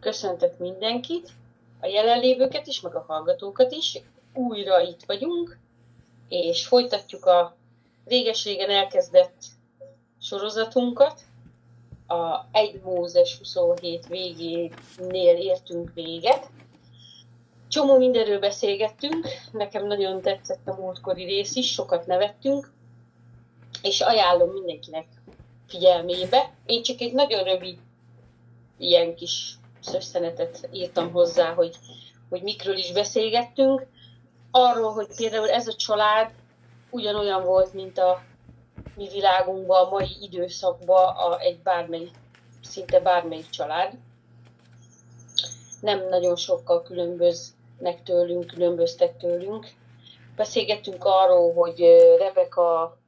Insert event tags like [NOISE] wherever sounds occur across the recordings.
köszöntök mindenkit, a jelenlévőket is, meg a hallgatókat is. Újra itt vagyunk, és folytatjuk a réges-régen elkezdett sorozatunkat. A 1 Mózes 27 végénél értünk véget. Csomó mindenről beszélgettünk, nekem nagyon tetszett a múltkori rész is, sokat nevettünk, és ajánlom mindenkinek figyelmébe. Én csak egy nagyon rövid ilyen kis szösszenetet írtam hozzá, hogy, hogy mikről is beszélgettünk. Arról, hogy például ez a család ugyanolyan volt, mint a mi világunkban, a mai időszakban a, egy bármely, szinte bármelyik család. Nem nagyon sokkal különböznek tőlünk, különböztek tőlünk. Beszélgettünk arról, hogy Rebeka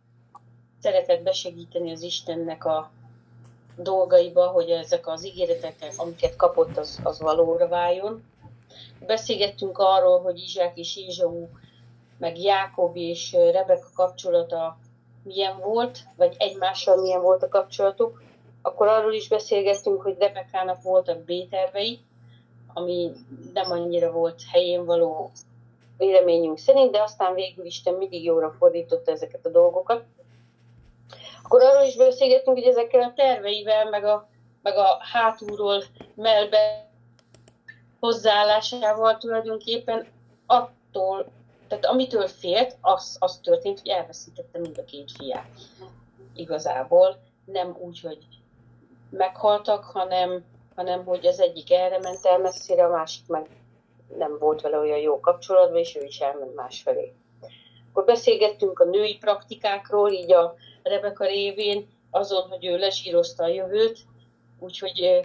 szeretett besegíteni az Istennek a dolgaiba, hogy ezek az ígéretek, amiket kapott, az, az valóra váljon. Beszélgettünk arról, hogy Izsák és Ézsau, meg Jákob és Rebeka kapcsolata milyen volt, vagy egymással milyen volt a kapcsolatuk. Akkor arról is beszélgettünk, hogy Rebekának voltak B-tervei, ami nem annyira volt helyén való véleményünk szerint, de aztán végül Isten mindig jóra fordította ezeket a dolgokat. Akkor arról is beszélgettünk, hogy ezekkel a terveivel, meg a, meg a hátulról melbe hozzáállásával tulajdonképpen attól, tehát amitől félt, az, az történt, hogy elveszítette mind a két fiát. Igazából nem úgy, hogy meghaltak, hanem, hanem hogy az egyik erre ment el messzire, a másik meg nem volt vele olyan jó kapcsolatban, és ő is elment másfelé. Akkor beszélgettünk a női praktikákról, így a Rebeka révén, azon, hogy ő lesírozta a jövőt, úgyhogy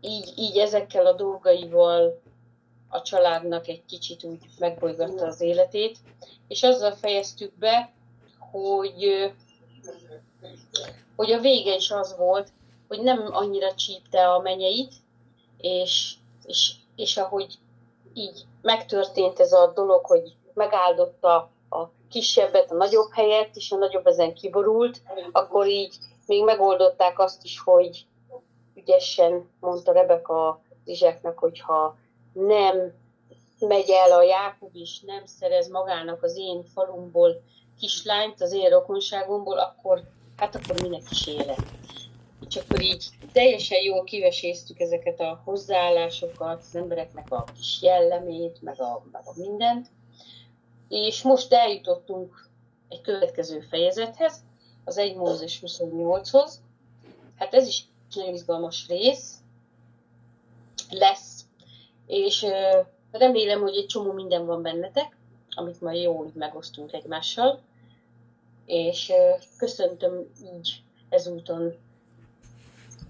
így, így ezekkel a dolgaival a családnak egy kicsit úgy megbolygatta az életét, és azzal fejeztük be, hogy, hogy a vége is az volt, hogy nem annyira csípte a menyeit, és, és, és ahogy így megtörtént ez a dolog, hogy megáldotta kisebbet a nagyobb helyett, és a nagyobb ezen kiborult, akkor így még megoldották azt is, hogy ügyesen mondta Rebeka Izseknek, hogyha nem megy el a Jákob is, nem szerez magának az én falumból kislányt, az én rokonságomból, akkor hát akkor minek is élet. És akkor így teljesen jól kiveséztük ezeket a hozzáállásokat, az embereknek a kis jellemét, meg a, meg a mindent. És most eljutottunk egy következő fejezethez, az 1 Mózes 28-hoz. Hát ez is nagyon izgalmas rész lesz, és remélem, hogy egy csomó minden van bennetek, amit majd jól megosztunk egymással, és köszöntöm így ezúton,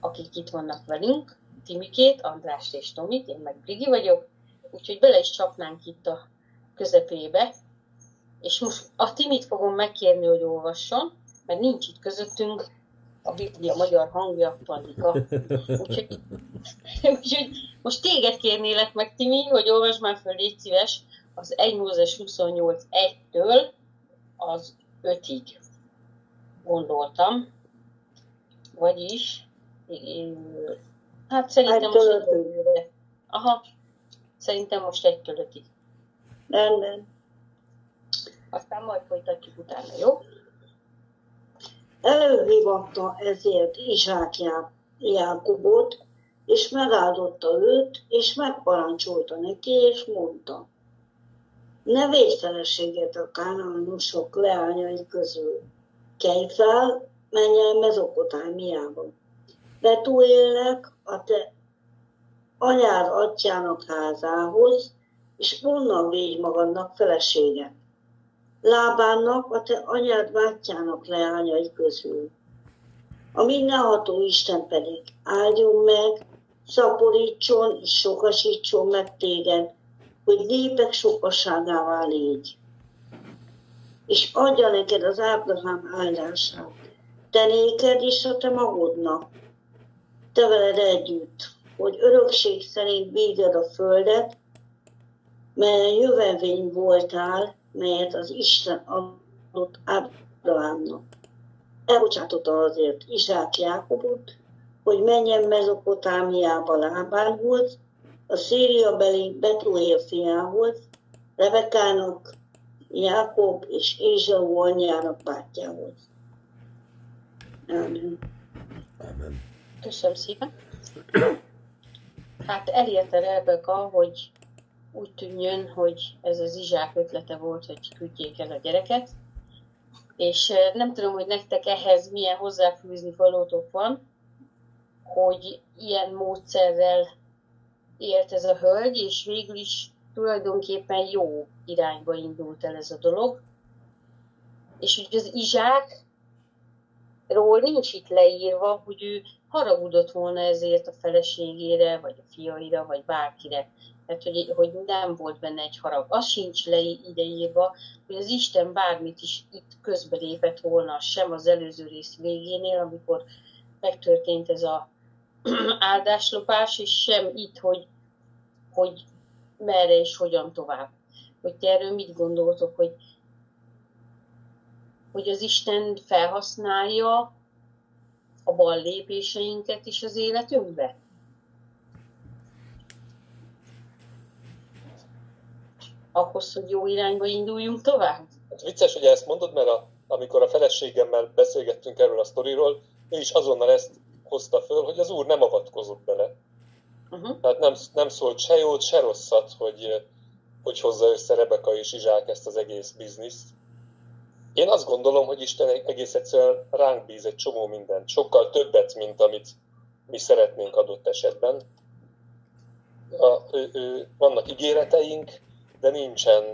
akik itt vannak velünk, Timikét, Andrást és Tomit, én meg Brigi vagyok, úgyhogy bele is csapnánk itt a közepébe, és most a Timit fogom megkérni, hogy olvasson, mert nincs itt közöttünk a Biblia magyar hangja, Pandika. Úgyhogy, [LAUGHS] úgyhogy most téged kérnélek meg, Timi, hogy olvasd már föl, légy szíves, az 1 Mózes 28 1-től az 5-ig gondoltam. Vagyis, hát szerintem most egy Aha, szerintem most 1-től 5-ig. Rendben. Aztán majd folytatjuk utána, jó? Előhívatta ezért Izsák Jákobot, és megáldotta őt, és megparancsolta neki, és mondta, ne védj feleséget a kánanosok leányai közül. Kelj fel, menj el mezopotámiába. Betuélek a te anyád atyának házához, és onnan védj magadnak feleséget. Lábának, a te anyád bátyjának leányai közül. A mindenható Isten pedig áldjon meg, szaporítson és sokasítson meg téged, hogy népek sokaságává légy. És adja neked az Ábrahám áldását, te néked és a te magodnak, te veled együtt, hogy örökség szerint bírjad a földet, mert jövevény voltál, melyet az Isten adott Ábrahámnak. Elbocsátotta azért Izsák Jákobot, hogy menjen Mezopotámiába Lábánhoz, a Szíriabeli Betuél fiához, Rebekának, Jákob és Ézsau anyjának bátyjához. Amen. Amen. Köszönöm szépen. Hát elérte Rebeka, hogy úgy tűnjön, hogy ez az Izsák ötlete volt, hogy küldjék el a gyereket. És nem tudom, hogy nektek ehhez milyen hozzáfűzni valótok van, hogy ilyen módszerrel élt ez a hölgy, és végül is tulajdonképpen jó irányba indult el ez a dolog. És hogy az Izsákról nincs itt leírva, hogy ő haragudott volna ezért a feleségére, vagy a fiaira, vagy bárkire. Tehát, hogy, hogy nem volt benne egy harag. Az sincs le ideírva, hogy az Isten bármit is itt közbelépett volna, sem az előző rész végénél, amikor megtörtént ez a [CLEARS THROAT] áldáslopás, és sem itt, hogy, hogy merre és hogyan tovább. Hogy ti erről mit gondoltok, hogy, hogy az Isten felhasználja a bal lépéseinket is az életünkbe? Ahhoz, hogy jó irányba induljunk tovább? Hát vicces, hogy ezt mondod, mert a, amikor a feleségemmel beszélgettünk erről a sztoriról, ő is azonnal ezt hozta föl, hogy az úr nem avatkozott bele. Uh-huh. Tehát nem, nem szólt se jót, se rosszat, hogy, hogy hozza össze Rebeka és Izsák ezt az egész bizniszt. Én azt gondolom, hogy Isten egész egyszerűen ránk bíz egy csomó mindent. Sokkal többet, mint amit mi szeretnénk adott esetben. A, ő, ő, vannak ígéreteink, de nincsen,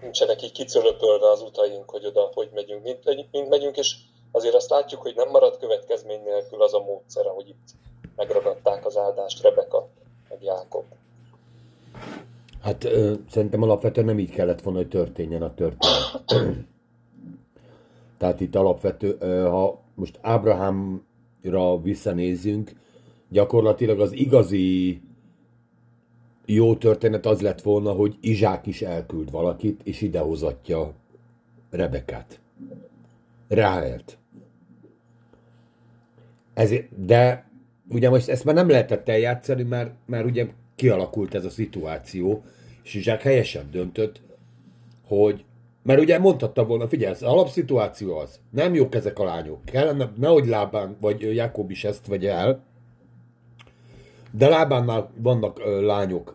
nincsenek így kicölöpölve az utaink, hogy oda hogy megyünk, mint, mint megyünk, és azért azt látjuk, hogy nem marad következmény nélkül az a módszer, ahogy itt megragadták az áldást Rebeka, meg Jákob. Hát ö, szerintem alapvetően nem így kellett volna, hogy történjen a történet. Tehát itt alapvető, ha most Ábrahámra visszanézzünk, gyakorlatilag az igazi jó történet az lett volna, hogy Izsák is elküld valakit, és idehozatja Rebekát. Ráhelt. Ezért, de ugye most ezt már nem lehetett eljátszani, mert, mert ugye kialakult ez a szituáció, és Izsák helyesen döntött, hogy mert ugye mondhatta volna, figyelj, az alapszituáció az, nem jók ezek a lányok, kellene, nehogy Lábán, vagy Jakob is ezt vegye el, de Lábánnál vannak ö, lányok.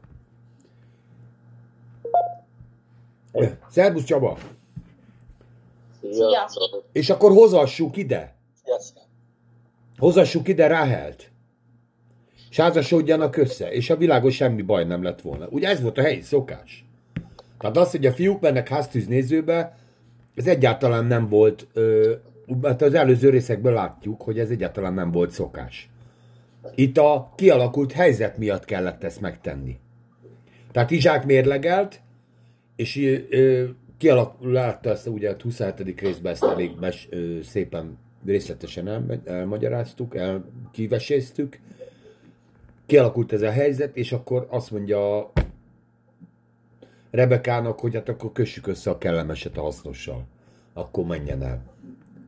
Szerbusz Csaba! Szia! És akkor hozassuk ide. Sziasztok! Hozassuk ide Ráhelt. És házasodjanak össze, és a világon semmi baj nem lett volna. Ugye ez volt a helyi szokás. Tehát az, hogy a fiúk mennek háztűznézőbe, ez egyáltalán nem volt, ö, hát az előző részekből látjuk, hogy ez egyáltalán nem volt szokás. Itt a kialakult helyzet miatt kellett ezt megtenni. Tehát Izsák mérlegelt, és ö, kialakult, látta ezt ugye a 27. részben ezt elég mes, ö, szépen részletesen el, elmagyaráztuk, el, kiveséztük. Kialakult ez a helyzet, és akkor azt mondja Rebekának, hogy hát akkor kössük össze a kellemeset a hasznossal. Akkor menjen el.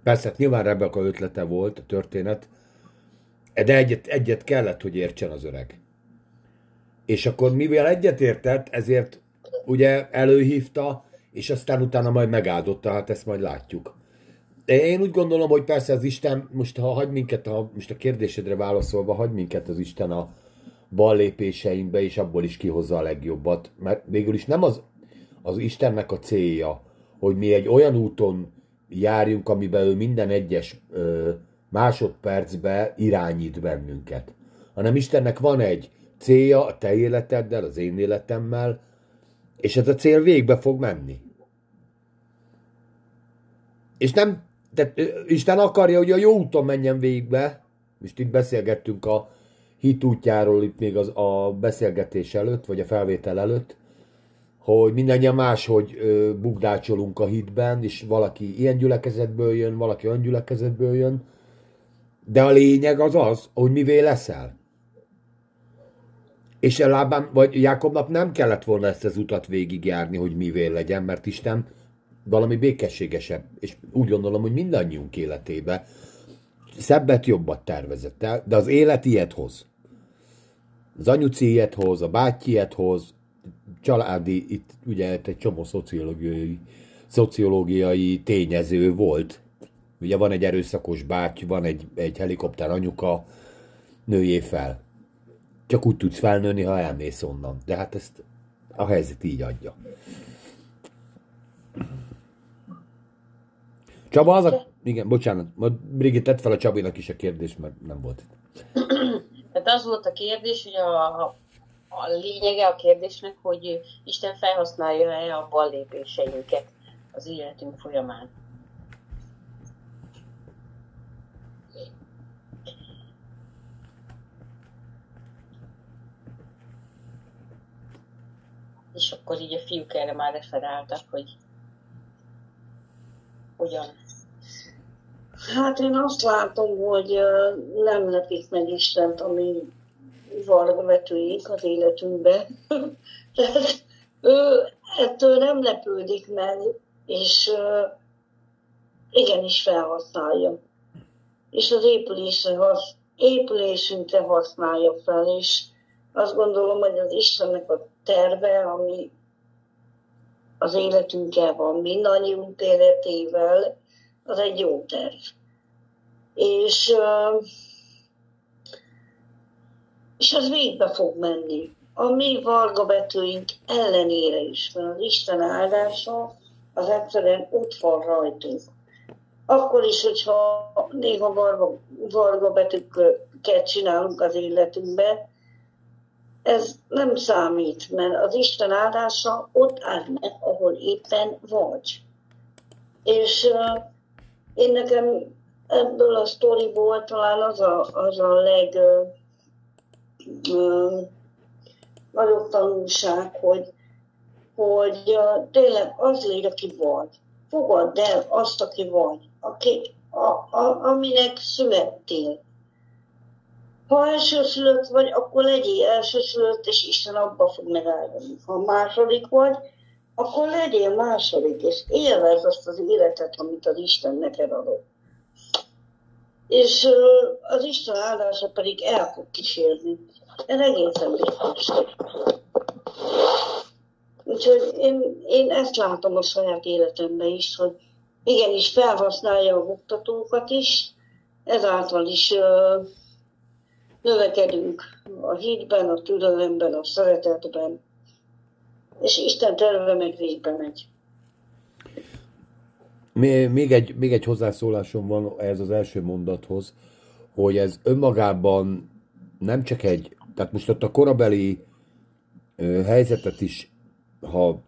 Persze, hát nyilván Rebeka ötlete volt a történet, de egyet, egyet kellett, hogy értsen az öreg. És akkor mivel egyet értett, ezért ugye előhívta, és aztán utána majd megáldotta, hát ezt majd látjuk. De én úgy gondolom, hogy persze az Isten, most ha hagy minket, ha most a kérdésedre válaszolva, hagy minket az Isten a bal lépéseinkbe, és abból is kihozza a legjobbat. Mert végül is nem az, az Istennek a célja, hogy mi egy olyan úton járjunk, amiben ő minden egyes ö, másodpercbe irányít bennünket. Hanem Istennek van egy célja a te életeddel, az én életemmel, és ez a cél végbe fog menni. És nem, tehát Isten akarja, hogy a jó úton menjen végbe, most itt beszélgettünk a hit útjáról itt még az, a beszélgetés előtt, vagy a felvétel előtt, hogy mindannyian máshogy ö, bugdácsolunk a hitben, és valaki ilyen gyülekezetből jön, valaki olyan gyülekezetből jön, de a lényeg az az, hogy mivé leszel. És Lábán, vagy Jákobnak nem kellett volna ezt az utat végigjárni, hogy mivé legyen, mert Isten valami békességesebb, és úgy gondolom, hogy mindannyiunk életébe szebbet, jobbat tervezett el, de az élet ilyet hoz. Az anyuci ilyet hoz, a bátyji ilyet hoz, családi, itt ugye egy csomó szociológiai, szociológiai tényező volt. Ugye van egy erőszakos báty, van egy, egy helikopter anyuka, nőjé fel. Csak úgy tudsz felnőni, ha elmész onnan. De hát ezt a helyzet így adja. Csaba, az a... Igen, bocsánat. Brigitte tett fel a Csabinak is a kérdést, mert nem volt itt. [CLEARS THROAT] Tehát az volt a kérdés, hogy a, a lényege a kérdésnek, hogy Isten felhasználja-e a ballépéseinket az életünk folyamán. És akkor így a fiúk erre már referáltak, hogy hogyan? Hát én azt látom, hogy nem lepik meg Istent, ami varga vetőik az életünkbe. [LAUGHS] Tehát ő ettől nem lepődik meg, és igenis felhasználja. És az épülésre, hasz, épülésünkre használja fel, és azt gondolom, hogy az Istennek a terve, ami az életünkkel van, mindannyiunk életével, az egy jó terv. És, és az végbe fog menni. A mi varga ellenére is, mert az Isten áldása az egyszerűen ott van rajtunk. Akkor is, hogyha néha varga, varga betűket csinálunk az életünkbe, ez nem számít, mert az Isten áldása ott áll meg, ahol éppen vagy. És én nekem ebből a sztoriból talán az a, az a leg uh, uh, nagyobb tanulság, hogy, hogy uh, tényleg az légy, aki vagy. Fogadd el azt, aki vagy, aki, a, a, aminek születtél ha elsőszülött vagy, akkor legyél elsőszülött, és Isten abba fog megáldani. Ha második vagy, akkor legyél második, és élvezd azt az életet, amit az Isten neked adott. És az Isten áldása pedig el fog kísérni. Ez egészen biztos. Úgyhogy én, én ezt látom a saját életemben is, hogy igenis felhasználja a oktatókat is, ezáltal is uh, növekedünk a hitben, a türelemben, a szeretetben, és Isten terve meg végbe megy. Még egy, még egy hozzászólásom van ez az első mondathoz, hogy ez önmagában nem csak egy, tehát most ott a korabeli helyzetet is, ha,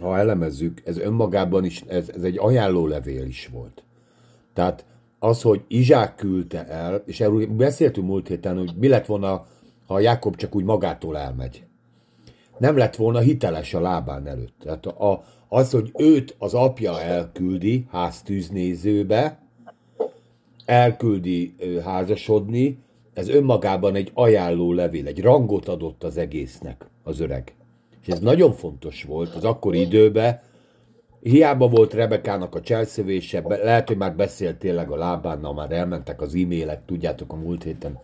ha elemezzük, ez önmagában is, ez, ez egy ajánlólevél is volt. Tehát az, hogy Izsák küldte el, és erről beszéltünk múlt héten, hogy mi lett volna, ha Jákob csak úgy magától elmegy. Nem lett volna hiteles a lábán előtt. Tehát a, az, hogy őt az apja elküldi háztűznézőbe, elküldi házasodni, ez önmagában egy ajánló levél, egy rangot adott az egésznek az öreg. És ez nagyon fontos volt az akkori időben, Hiába volt Rebekának a cselszövése, lehet, hogy már beszélt tényleg a lábánnal, már elmentek az e-mailek, tudjátok, a múlt héten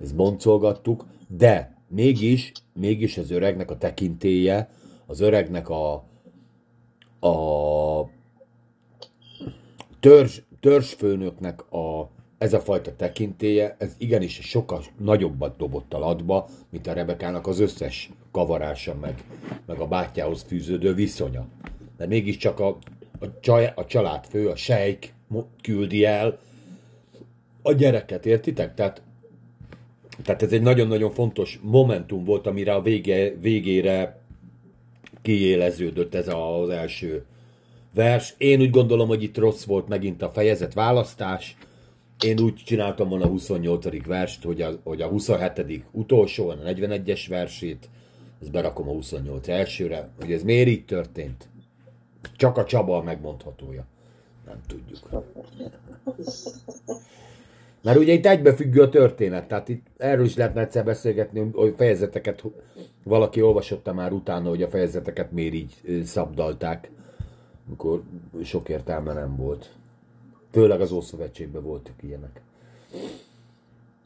ezt boncolgattuk, de mégis, mégis az öregnek a tekintéje, az öregnek a, a törzs, törzsfőnöknek a, ez a fajta tekintéje, ez igenis sokkal nagyobbat dobott a latba, mint a Rebekának az összes kavarása, meg, meg a bátyjához fűződő viszonya de mégiscsak a, a, csaj, a családfő, a sejk küldi el a gyereket, értitek? Tehát, tehát ez egy nagyon-nagyon fontos momentum volt, amire a vége, végére kiéleződött ez az első vers. Én úgy gondolom, hogy itt rossz volt megint a fejezet választás. Én úgy csináltam volna a 28. verst, hogy a, hogy a 27. utolsó, a 41-es versét, ezt berakom a 28 elsőre, hogy ez miért így történt. Csak a Csaba a megmondhatója. Nem tudjuk. [LAUGHS] Mert ugye itt egybefüggő a történet, tehát itt erről is lehetne egyszer beszélgetni, hogy fejezeteket valaki olvasotta már utána, hogy a fejezeteket miért így szabdalták, amikor sok értelme nem volt. Főleg az Ószövetségben voltak ilyenek.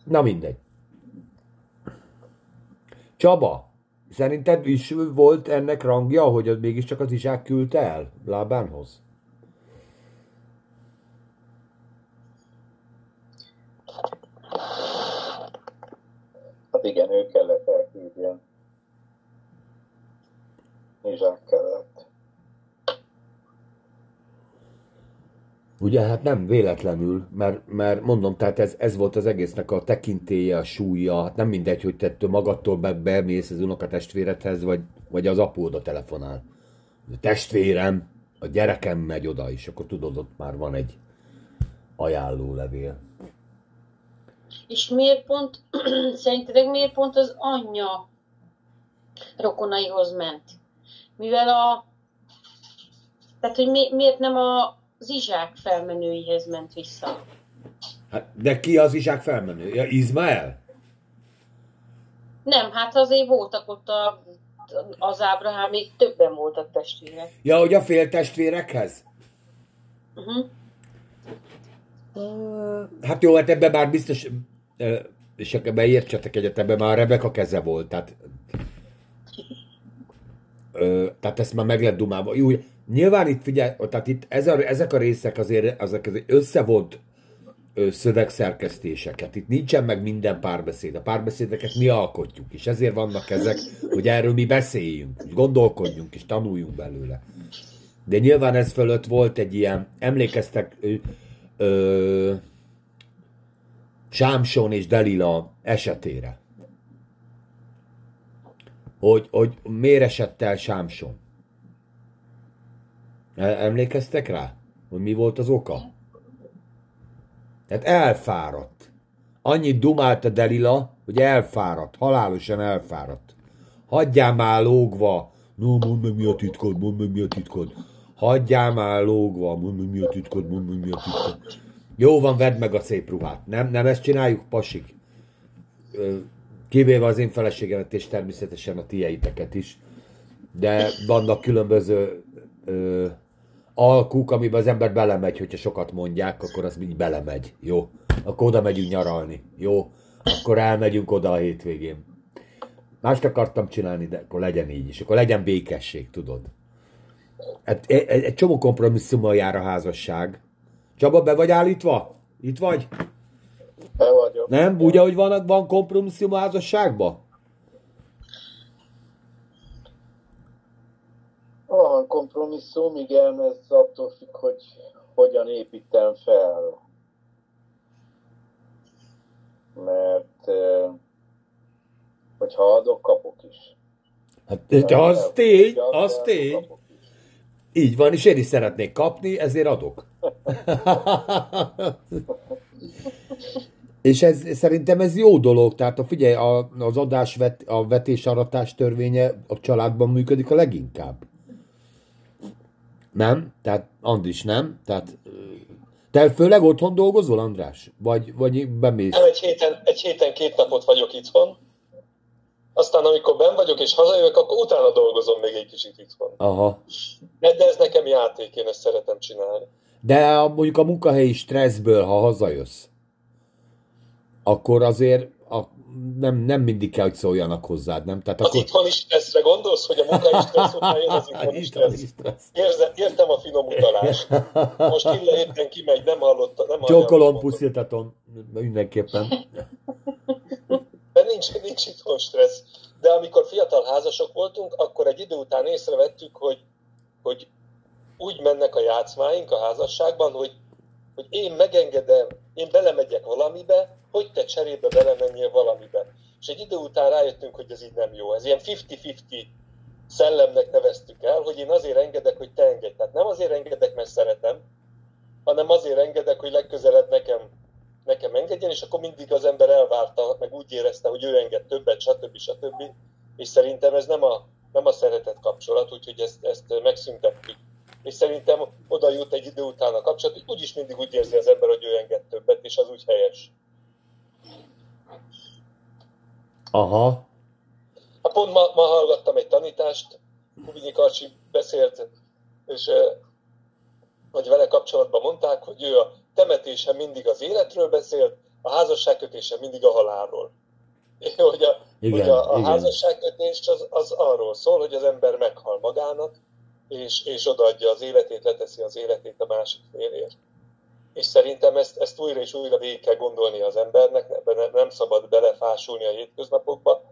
Na mindegy. Csaba, szerinted is volt ennek rangja, hogy az mégiscsak az Izsák küldte el Lábánhoz? Hát igen, ő kellett elküldjen. Izsák kellett. Ugye, hát nem véletlenül, mert, mert mondom, tehát ez, ez volt az egésznek a tekintélye, a súlya, hát nem mindegy, hogy te magadtól be, bemész az unokatestvéredhez, vagy, vagy az apó oda telefonál. A testvérem, a gyerekem megy oda, és akkor tudod, ott már van egy ajánlólevél. És miért pont, [CLEARS THROAT] szerintetek miért pont az anyja rokonaihoz ment? Mivel a, tehát hogy mi, miért nem a, az Izsák felmenőihez ment vissza? Hát, de ki az Izsák felmenő? Ja, Izmael? Nem, hát azért voltak ott a, az még többen voltak testvérek. Ja, hogy a fél testvérekhez? Uh-huh. Hát jó, hát ebben már biztos, és ebben értsetek egyet, ebben már Rebeka keze volt, tehát tehát ezt már meg lett dumálva. Jó, nyilván itt figyelj, tehát itt ez a, ezek a részek azért, ezek az összevont szövegszerkesztéseket. Itt nincsen meg minden párbeszéd. A párbeszédeket mi alkotjuk, és ezért vannak ezek, hogy erről mi beszéljünk, és gondolkodjunk, és tanuljunk belőle. De nyilván ez fölött volt egy ilyen, emlékeztek, ö, Sámson és Delila esetére. Hogy, hogy miért esett el Sámson? Emlékeztek rá? Hogy mi volt az oka? Tehát elfáradt. Annyit dumált a Delila, hogy elfáradt, halálosan elfáradt. Hagyjál már lógva! No, mondd meg mi a titkod, mondd meg mi a titkod. Hagyjál már lógva, mondd mi a titkod, mondd mi a titkod. Jó van, vedd meg a szép ruhát. Nem, nem ezt csináljuk, pasik. Kivéve az én feleségemet, és természetesen a tieiteket is. De vannak különböző ö, alkuk, amiben az ember belemegy, hogyha sokat mondják, akkor az mind belemegy. Jó? Akkor oda megyünk nyaralni. Jó? Akkor elmegyünk oda a hétvégén. Mást akartam csinálni, de akkor legyen így is. Akkor legyen békesség, tudod. Hát, egy, egy csomó kompromisszummal jár a házasság. Csaba, be vagy állítva? Itt vagy? Be vagyok. Nem? Úgy, hogy van, van kompromisszum a házasságban? Van kompromisszum, igen, ez attól függ, hogy hogyan építem fel. Mert hogyha adok, kapok is. Hát, az tény, az tény. Így van, és én is szeretnék kapni, ezért adok. és ez, szerintem ez jó dolog, tehát a, figyelj, a, az adás, vet, a vetés-aratás törvénye a családban működik a leginkább. Nem? Tehát Andris nem? Tehát te főleg otthon dolgozol, András? Vagy, vagy bemész? Nem, egy héten, egy héten két napot vagyok itthon, aztán amikor ben vagyok és hazajövök, akkor utána dolgozom még egy kicsit itthon. Aha. De, de ez nekem játék, én ezt szeretem csinálni. De a, mondjuk a munkahelyi stresszből, ha hazajössz, akkor azért a, nem, nem mindig kell, hogy szóljanak hozzád, nem? Tehát az akkor... itthon is stresszre gondolsz, hogy a munkahelyi stressz után jön az [LAUGHS] itthon is stressz. stressz. Érze, értem a finom utalást. Most illa éppen kimegy, nem hallotta. Nem Csókolom, pusziltatom mindenképpen. [LAUGHS] De nincs, [LAUGHS] nincs itthon stressz. De amikor fiatal házasok voltunk, akkor egy idő után észrevettük, hogy, hogy úgy mennek a játszmáink a házasságban, hogy, hogy én megengedem, én belemegyek valamibe, hogy te cserébe belemenjél valamibe. És egy idő után rájöttünk, hogy ez így nem jó. Ez ilyen 50-50 szellemnek neveztük el, hogy én azért engedek, hogy te engedj. Tehát nem azért engedek, mert szeretem, hanem azért engedek, hogy legközelebb nekem, nekem engedjen, és akkor mindig az ember elvárta, meg úgy érezte, hogy ő enged többet, stb. stb. És szerintem ez nem a, nem a szeretet kapcsolat, úgyhogy ezt, ezt megszüntettük és szerintem oda jut egy idő után a kapcsolat, hogy úgyis mindig úgy érzi az ember, hogy ő enged többet, és az úgy helyes. Aha. Hát pont ma, ma hallgattam egy tanítást, Kubinyi Karcsi beszélt, és hogy vele kapcsolatban mondták, hogy ő a temetésen mindig az életről beszélt, a házasságkötése mindig a halálról. [LAUGHS] Hogy a, igen, hogy a, a igen. házasságkötés az, az arról szól, hogy az ember meghal magának, és, és odaadja az életét, leteszi az életét a másik félért. És szerintem ezt, ezt újra és újra végig kell gondolni az embernek, nem, nem szabad belefásulni a hétköznapokba,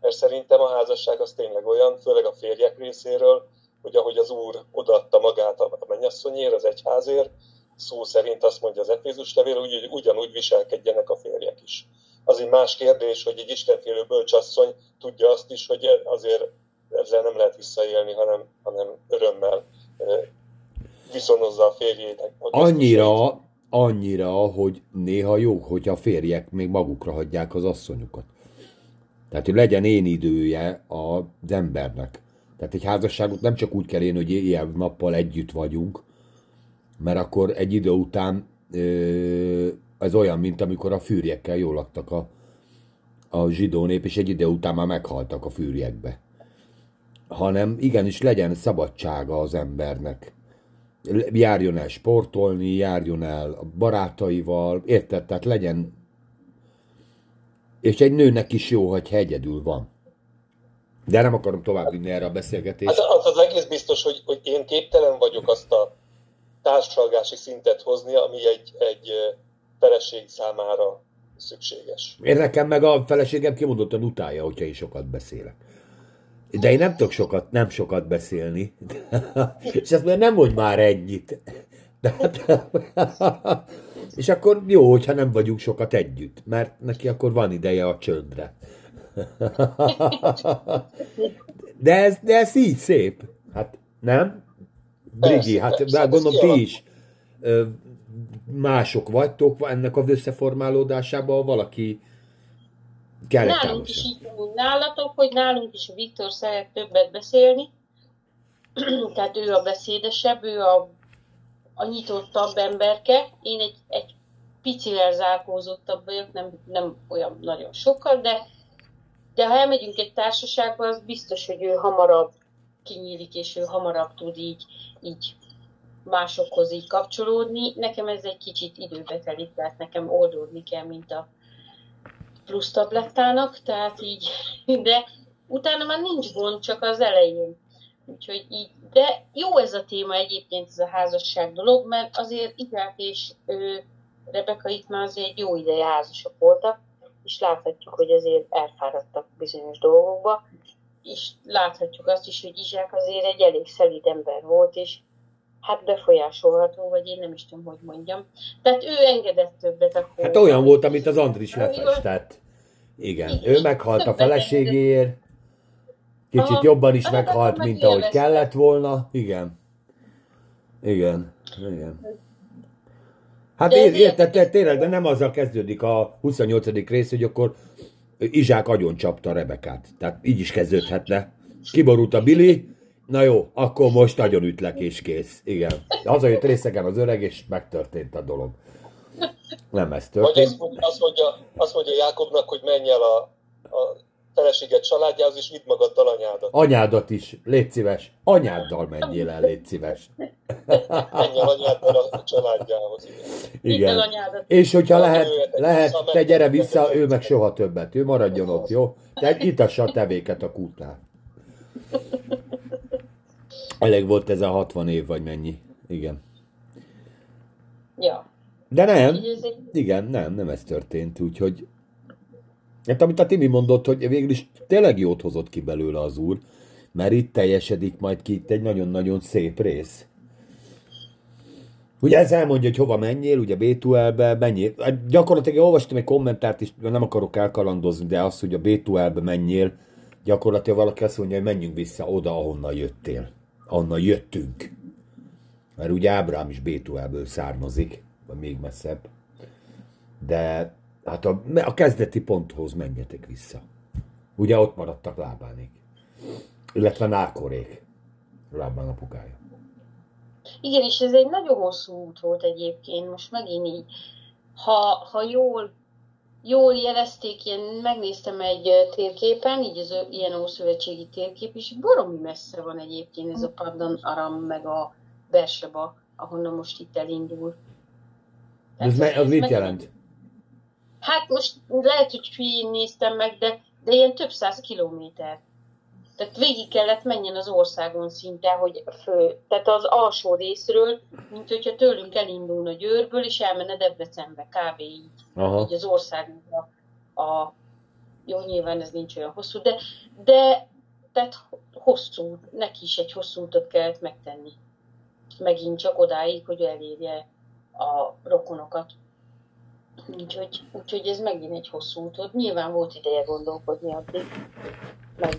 mert szerintem a házasság az tényleg olyan, főleg a férjek részéről, hogy ahogy az Úr odaadta magát a mennyasszonyért, az egyházért, szó szerint azt mondja az Efézus levél, hogy ugyanúgy viselkedjenek a férjek is. Az egy más kérdés, hogy egy istenfélő bölcsasszony tudja azt is, hogy azért ezzel nem lehet visszaélni, hanem, hanem örömmel viszonozza a férjének. Annyira, annyira, hogy néha jó, hogy a férjek még magukra hagyják az asszonyukat. Tehát, hogy legyen én idője az embernek. Tehát egy házasságot nem csak úgy kell élni, hogy ilyen nappal együtt vagyunk, mert akkor egy idő után ez olyan, mint amikor a fűrjekkel jól laktak a, a zsidó nép, és egy idő után már meghaltak a fűrjekbe. Hanem igenis legyen szabadsága az embernek. Járjon el sportolni, járjon el a barátaival, érted? Tehát legyen... És egy nőnek is jó, hogy egyedül van. De nem akarom tovább vinni erre a beszélgetést. Hát az, az egész biztos, hogy, hogy én képtelen vagyok azt a társadalmi szintet hozni, ami egy, egy feleség számára szükséges. Én nekem meg a feleségem kimondottan utálja, hogyha én sokat beszélek. De én nem tudok sokat, nem sokat beszélni. [LAUGHS] és azt mondja, nem mondj már ennyit. De hát, [LAUGHS] és akkor jó, hogyha nem vagyunk sokat együtt, mert neki akkor van ideje a csöndre. [LAUGHS] De ez, de ez így szép. Hát nem? Brigi, hát persze, hát gondolom ti is mások vagytok ennek az összeformálódásában, valaki kell Nálunk is így nálatok, hogy nálunk is Viktor szeret többet beszélni, [CLEARS THROAT] tehát ő a beszédesebb, ő a, a nyitottabb emberke, én egy, egy picivel zárkózottabb vagyok, nem, nem olyan nagyon sokkal, de, de ha elmegyünk egy társaságba, az biztos, hogy ő hamarabb kinyílik, és ő hamarabb tud így, így másokhoz így kapcsolódni. Nekem ez egy kicsit időbe telik, tehát nekem oldódni kell, mint a plusz tablettának, tehát így, de utána már nincs gond, csak az elején. Úgyhogy így, de jó ez a téma egyébként, ez a házasság dolog, mert azért Igák és ő, Rebeka itt már azért jó ideje házasok voltak, és láthatjuk, hogy azért elfáradtak bizonyos dolgokba, és láthatjuk azt is, hogy Izsák azért egy elég szelíd ember volt, és hát befolyásolható, vagy én nem is tudom, hogy mondjam. Tehát ő engedett többet a Hát olyan volt, amit az Andris lefestett. Igen, Igen, ő meghalt a feleségéért, kicsit jobban is meghalt, mint ahogy kellett volna. Igen. Igen. Igen. Hát érted, tényleg, de nem azzal kezdődik a 28. rész, hogy akkor Izsák agyon csapta Rebekát. Tehát így is kezdődhetne. Kiborult a Billy, na jó, akkor most agyon ütlek és kész. Igen. Hazajött részegen az öreg, és megtörtént a dolog. Nem ez történt. Vagy azt, mondja, azt mondja Jákobnak, hogy menj el a, a feleséget családjához, és vidd magaddal anyádat. Anyádat is, légy szíves. Anyáddal menjél el, légy szíves. Menj el anyáddal a családjához. Igen. igen. És hogyha lehet, lehet te gyere vissza, ő meg soha többet. Ő maradjon ott, jó? Te itassa a tevéket a kútnál. Elég volt ez a 60 év, vagy mennyi. Igen. Ja. De nem, igen, nem, nem ez történt, úgyhogy Hát amit a Timi mondott, hogy végül is tényleg jót hozott ki belőle az úr, mert itt teljesedik majd ki itt egy nagyon-nagyon szép rész. Ugye ez elmondja, hogy hova menjél, ugye Bétuelbe, menjél. Hát gyakorlatilag olvastam egy kommentárt is, nem akarok elkalandozni, de az, hogy a Bétuelbe menjél, gyakorlatilag valaki azt mondja, hogy menjünk vissza oda, ahonnan jöttél. Ahonnan jöttünk. Mert ugye Ábrám is Bétuelből származik, vagy még messzebb. De Hát a, a kezdeti ponthoz menjetek vissza. Ugye ott maradtak lábánék. Illetve nákorék. Lábán apukája. Igen, és ez egy nagyon hosszú út volt egyébként, most megint így. Ha, ha jól, jól jelezték, ilyen, megnéztem egy térképen, így az ilyen ószövetségi térkép, és baromi messze van egyébként ez a Paddan Aram, meg a Berseba, ahonnan most itt elindul. ez, ez, ez mit jelent? Hát most lehet, hogy hülyén néztem meg, de, de ilyen több száz kilométer. Tehát végig kellett menjen az országon szinte, hogy fő, tehát az alsó részről, mint hogyha tőlünk elindulna Győrből, és elmenne Debrecenbe, kb. így. Aha. Így az országunkra. A, jó, nyilván ez nincs olyan hosszú, de, de tehát hosszú, neki is egy hosszú utat kellett megtenni. Megint csak odáig, hogy elérje a rokonokat. Úgyhogy, úgyhogy ez megint egy hosszú út Nyilván volt ideje gondolkodni addig, meg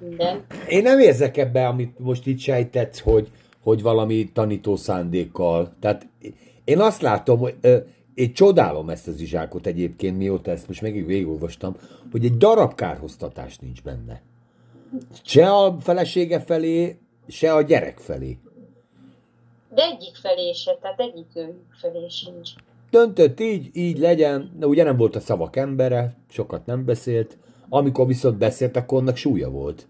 minden. Én nem érzek ebbe, amit most itt sejtetsz, hogy, hogy valami tanító szándékkal. Tehát én azt látom, hogy én csodálom ezt az izsákot egyébként, mióta ezt most megint végigolvastam, hogy egy darab kárhoztatás nincs benne. Se a felesége felé, se a gyerek felé. De egyik felé se, tehát egyik felé sincs. Döntött így, így legyen, de ugye nem volt a szavak embere, sokat nem beszélt, amikor viszont beszélt, akkor annak súlya volt.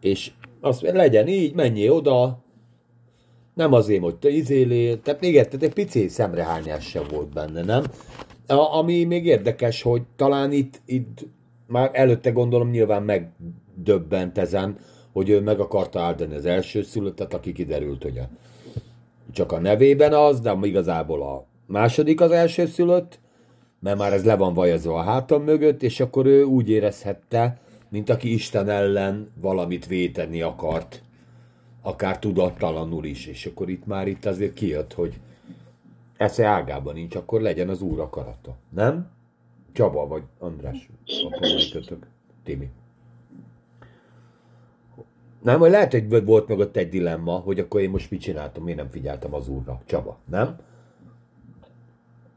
És azt legyen így, menjél oda, nem azért, hogy te izélé, tehát még tehát egy pici szemrehányás sem volt benne, nem? A, ami még érdekes, hogy talán itt, itt már előtte gondolom nyilván megdöbbent ezen, hogy ő meg akarta áldani az első szülöttet, aki kiderült, hogy a, csak a nevében az, de igazából a második az első szülött, mert már ez le van vajazva a hátam mögött, és akkor ő úgy érezhette, mint aki Isten ellen valamit véteni akart, akár tudattalanul is, és akkor itt már itt azért kijött, hogy esze ágában nincs, akkor legyen az úr akarata. Nem? Csaba vagy András, akkor kötök. Timi. Nem, hogy lehet, hogy volt meg ott egy dilemma, hogy akkor én most mit csináltam, miért nem figyeltem az úrra. Csaba, nem?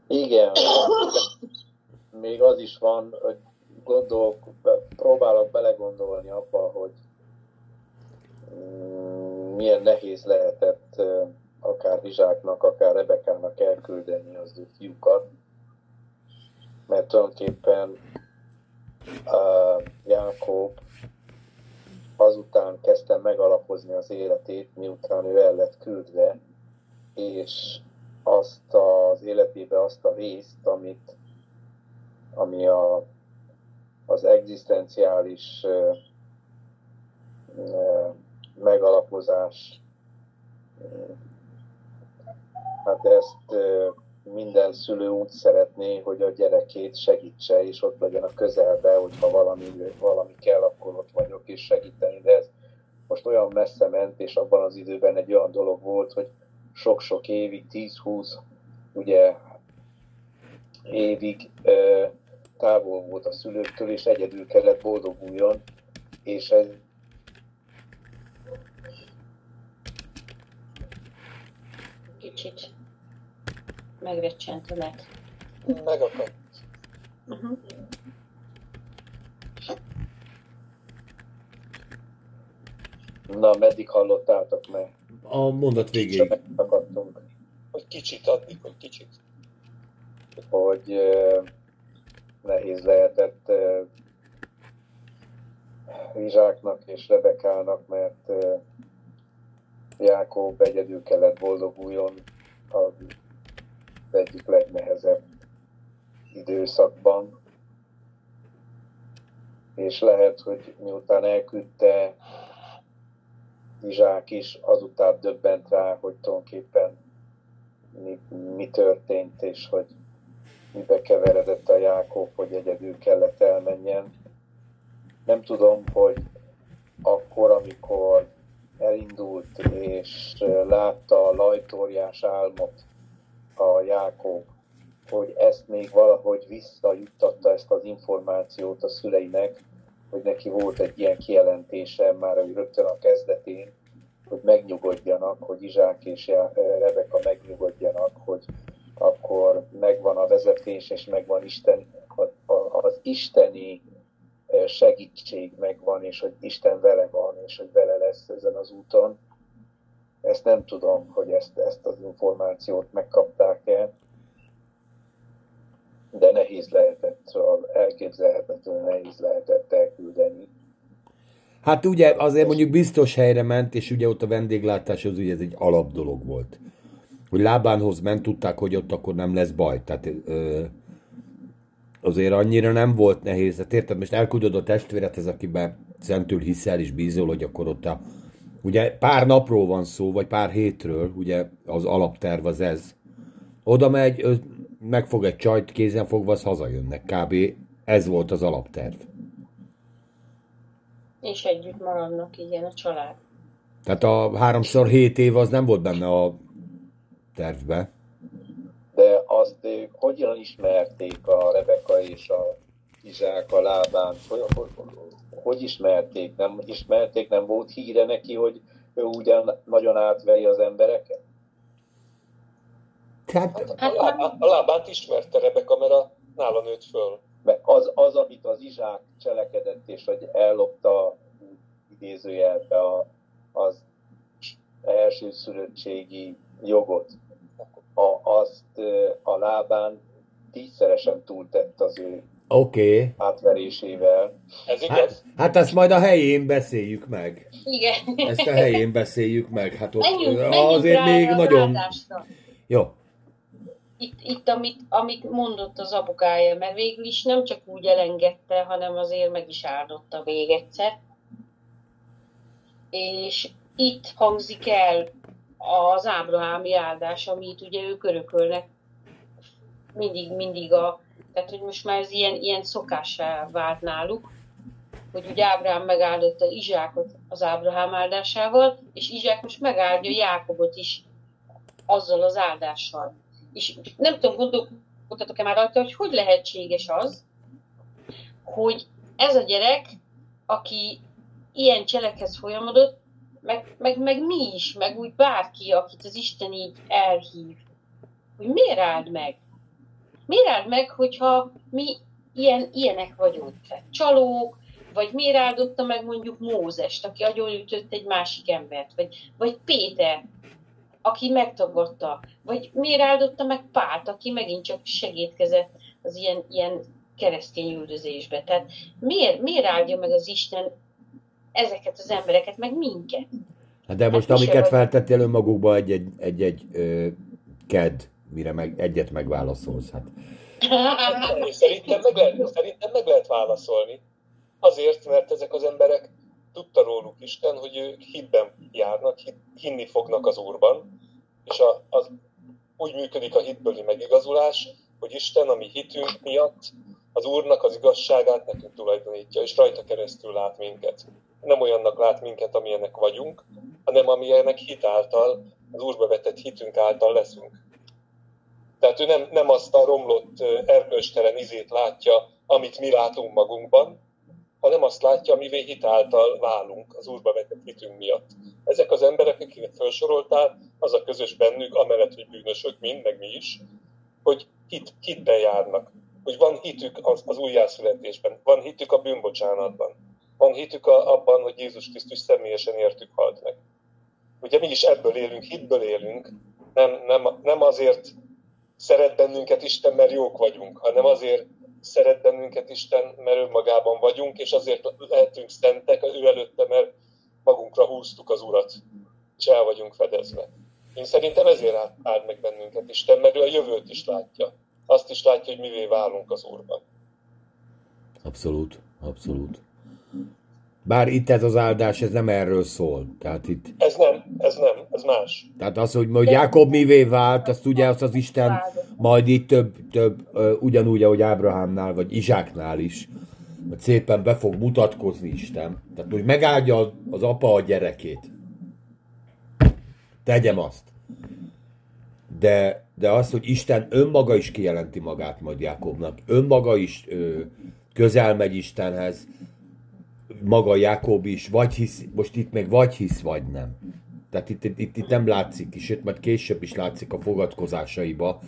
Igen. Még az is van, hogy gondolok, próbálok belegondolni abba, hogy mm, milyen nehéz lehetett akár Vizsáknak, akár Rebekának elküldeni az ő fiúkat, mert tulajdonképpen uh, Jákob azután kezdte megalapozni az életét, miután ő el lett küldve, és azt az életébe azt a részt, amit, ami a, az egzisztenciális uh, uh, megalapozás, hát ezt minden szülő úgy szeretné, hogy a gyerekét segítse, és ott legyen a közelbe, hogyha valami, valami kell, akkor ott vagyok, és segíteni. De ez most olyan messze ment, és abban az időben egy olyan dolog volt, hogy sok-sok évig, 10-20, ugye évig távol volt a szülőktől, és egyedül kellett boldoguljon, és ez Kicsit megrecsentelek. Megakadt. Uh-huh. Na, meddig hallottátok meg? A mondat végéig. Megakadtunk. Hogy kicsit addig, hogy kicsit. Hogy uh, nehéz lehetett uh, Izsáknak és Rebekának, mert uh, Jákob egyedül kellett boldoguljon a egyik legnehezebb időszakban, és lehet, hogy miután elküldte Izsák is, azután döbbent rá, hogy tulajdonképpen mi, mi történt, és hogy mibe keveredett a Jákob, hogy egyedül kellett elmenjen. Nem tudom, hogy akkor, amikor elindult és látta a lajtóriás álmot, a Jákob, hogy ezt még valahogy visszajuttatta ezt az információt a szüleinek, hogy neki volt egy ilyen kijelentése már hogy rögtön a kezdetén, hogy megnyugodjanak, hogy Izsák és Rebeka megnyugodjanak, hogy akkor megvan a vezetés, és megvan Isten, az isteni segítség megvan, és hogy Isten vele van, és hogy vele lesz ezen az úton ezt nem tudom, hogy ezt, ezt az információt megkapták-e, de nehéz lehetett, szóval elképzelhetetlenül nehéz lehetett elküldeni. Hát ugye azért mondjuk biztos helyre ment, és ugye ott a vendéglátás az ugye ez egy alap dolog volt. Hogy Lábánhoz ment, tudták, hogy ott akkor nem lesz baj. Tehát ö, azért annyira nem volt nehéz. Hát érted, most elküldöd a testvérethez, akiben szentül hiszel és bízol, hogy akkor ott a, ugye pár napról van szó, vagy pár hétről, ugye az alapterv az ez. Oda megy, megfog egy csajt, kézen fogva, az hazajönnek. Kb. ez volt az alapterv. És együtt maradnak, igen, a család. Tehát a háromszor hét év az nem volt benne a tervbe. De azt hogyan ismerték a Rebeka és a Izsák a lábán? Hogy, hogy, hogy ismerték? Nem ismerték? Nem volt híre neki, hogy ő ugyan nagyon átveri az embereket? Hát, hát a, lábát, a lábát ismerte Rebeka, mert a, nála nőtt föl. Mert az, az, amit az Izsák cselekedett, és hogy ellopta idézőjelbe a, az első szülöttségi jogot, a, azt a lábán tízszeresen túltett az ő okay. átverésével. Ez igaz? Hát, hát ezt majd a helyén beszéljük meg. Igen. Ezt a helyén beszéljük meg. Hát ott menjünk, menjünk azért még nagyon... Jó. Itt, itt amit, amit mondott az apukája, mert végül is nem csak úgy elengedte, hanem azért meg is áldotta még egyszer. És itt hangzik el az ábrahámi áldás, amit ugye ők örökölnek mindig, mindig a, tehát hogy most már ez ilyen, ilyen szokássá vált náluk, hogy ugye Ábrahám megáldotta Izsákot az Ábrahám áldásával, és Izsák most megáldja Jákobot is azzal az áldással. És nem tudom, gondolkodtatok-e már rajta, hogy hogy lehetséges az, hogy ez a gyerek, aki ilyen cselekhez folyamodott, meg, meg, meg mi is, meg úgy bárki, akit az Isten így elhív, hogy miért áld meg? Miért meg, hogyha mi ilyen, ilyenek vagyunk? Tehát csalók, vagy miért áldotta meg mondjuk Mózest, aki agyonütött egy másik embert, vagy, vagy Péter, aki megtagadta, vagy miért áldotta meg Pált, aki megint csak segítkezett az ilyen, ilyen keresztény üldözésbe. Tehát miért, miért áldja meg az Isten ezeket az embereket, meg minket. Hát de most hát amiket feltettél önmagukba egy-egy, ked, mire meg, egyet megválaszolsz. Hát. Szerintem meg, lehet, szerintem meg lehet válaszolni. Azért, mert ezek az emberek tudta róluk Isten, hogy ők hitben járnak, hinni fognak az Úrban, és a, az, úgy működik a hitbőli megigazulás, hogy Isten a mi hitünk miatt az Úrnak az igazságát nekünk tulajdonítja, és rajta keresztül lát minket nem olyannak lát minket, amilyenek vagyunk, hanem amilyenek hitáltal, az Úrba vetett hitünk által leszünk. Tehát ő nem, nem azt a romlott erkölcstelen izét látja, amit mi látunk magunkban, hanem azt látja, amivé hitáltal válunk az Úrba vetett hitünk miatt. Ezek az emberek, akiket felsoroltál, az a közös bennük, amellett, hogy bűnösök, mind, meg mi is, hogy hit, hitben járnak, hogy van hitük az, az újjászületésben, van hitük a bűnbocsánatban, van hitük abban, hogy Jézus Krisztus személyesen értük halt meg. Ugye mi is ebből élünk, hitből élünk, nem, nem, nem azért szeret bennünket Isten, mert jók vagyunk, hanem azért szeret bennünket Isten, mert önmagában vagyunk, és azért lehetünk szentek ő előtte, mert magunkra húztuk az Urat, és el vagyunk fedezve. Én szerintem ezért áld meg bennünket Isten, mert ő a jövőt is látja. Azt is látja, hogy mivé válunk az Úrban. Abszolút, abszolút. Bár itt ez az áldás, ez nem erről szól. Tehát itt... Ez nem, ez nem, ez más. Tehát az, hogy, hogy Jákob mivé vált, azt ugye azt az Isten majd itt több, több ugyanúgy, ahogy Ábrahámnál, vagy Izsáknál is, hogy szépen be fog mutatkozni Isten. Tehát, hogy megáldja az apa a gyerekét. Tegyem azt. De, de az, hogy Isten önmaga is kijelenti magát majd Jákobnak, önmaga is ö, közel megy Istenhez, maga Jákob is, vagy hisz, most itt meg vagy hisz, vagy nem. Tehát itt, itt, itt nem látszik, és itt majd később is látszik a fogadkozásaiba,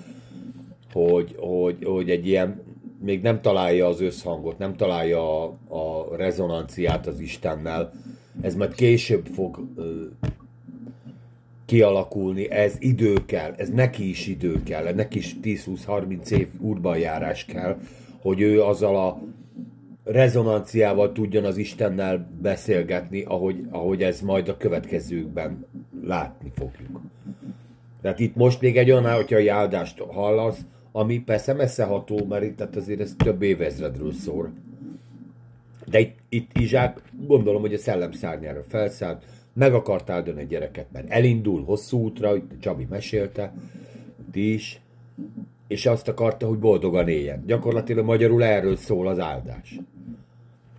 hogy, hogy, hogy egy ilyen, még nem találja az összhangot, nem találja a, a rezonanciát az Istennel. Ez majd később fog ö, kialakulni, ez idő kell, ez neki is idő kell, neki is 10-20-30 év urbanjárás kell, hogy ő azzal a rezonanciával tudjon az Istennel beszélgetni, ahogy, ahogy ez majd a következőkben látni fogjuk. Tehát itt most még egy olyan, hogyha áldást hallasz, ami persze messzeható, mert itt tehát azért ez több évezredről szól. De itt, itt Izsák gondolom, hogy a szellem szárnyára felszállt, meg akart áldani a gyereket, mert elindul hosszú útra, hogy Csabi mesélte, ti is, és azt akarta, hogy boldogan éljen. Gyakorlatilag magyarul erről szól az áldás.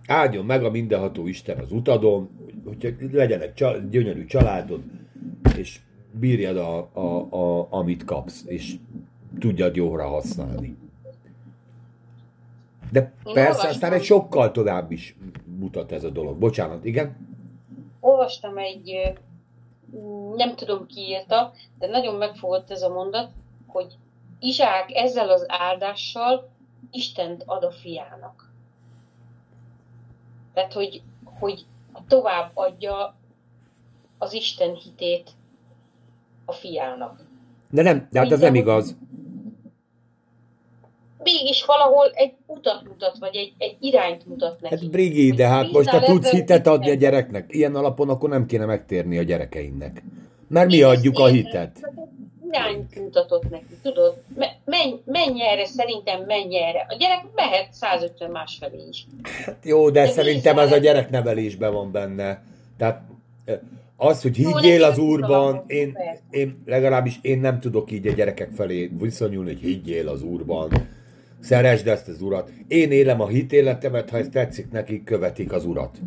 Áldjon meg a mindenható Isten az utadon, hogy legyen egy csal- gyönyörű családod, és bírjad, a, a, a, amit kapsz, és tudjad jóra használni. De persze, aztán egy sokkal tovább is mutat ez a dolog. Bocsánat, igen? Olvastam egy, nem tudom ki írta, de nagyon megfogott ez a mondat, hogy Izsák ezzel az áldással Istent ad a fiának. Tehát, hogy, hogy tovább adja az Isten hitét a fiának. De nem, de hát ez nem igaz. Mégis valahol egy utat mutat, vagy egy, egy irányt mutat neki. Hát Brigi, de hát most te tudsz hitet adni a gyereknek. Ilyen alapon akkor nem kéne megtérni a gyerekeinknek. Mert mi adjuk a hitet. Irányt mutatott neki, tudod? Menj, menj erre, szerintem menj erre. A gyerek mehet 150 másfelé is. Hát jó, de, de szerintem ez a gyereknevelésben van benne. Tehát az, hogy higgyél az Úrban, én, én legalábbis én nem tudok így a gyerekek felé viszonyulni, hogy higgyél az Úrban, szeresd ezt az Urat. Én élem a hitéletemet, ha ez tetszik nekik, követik az Urat.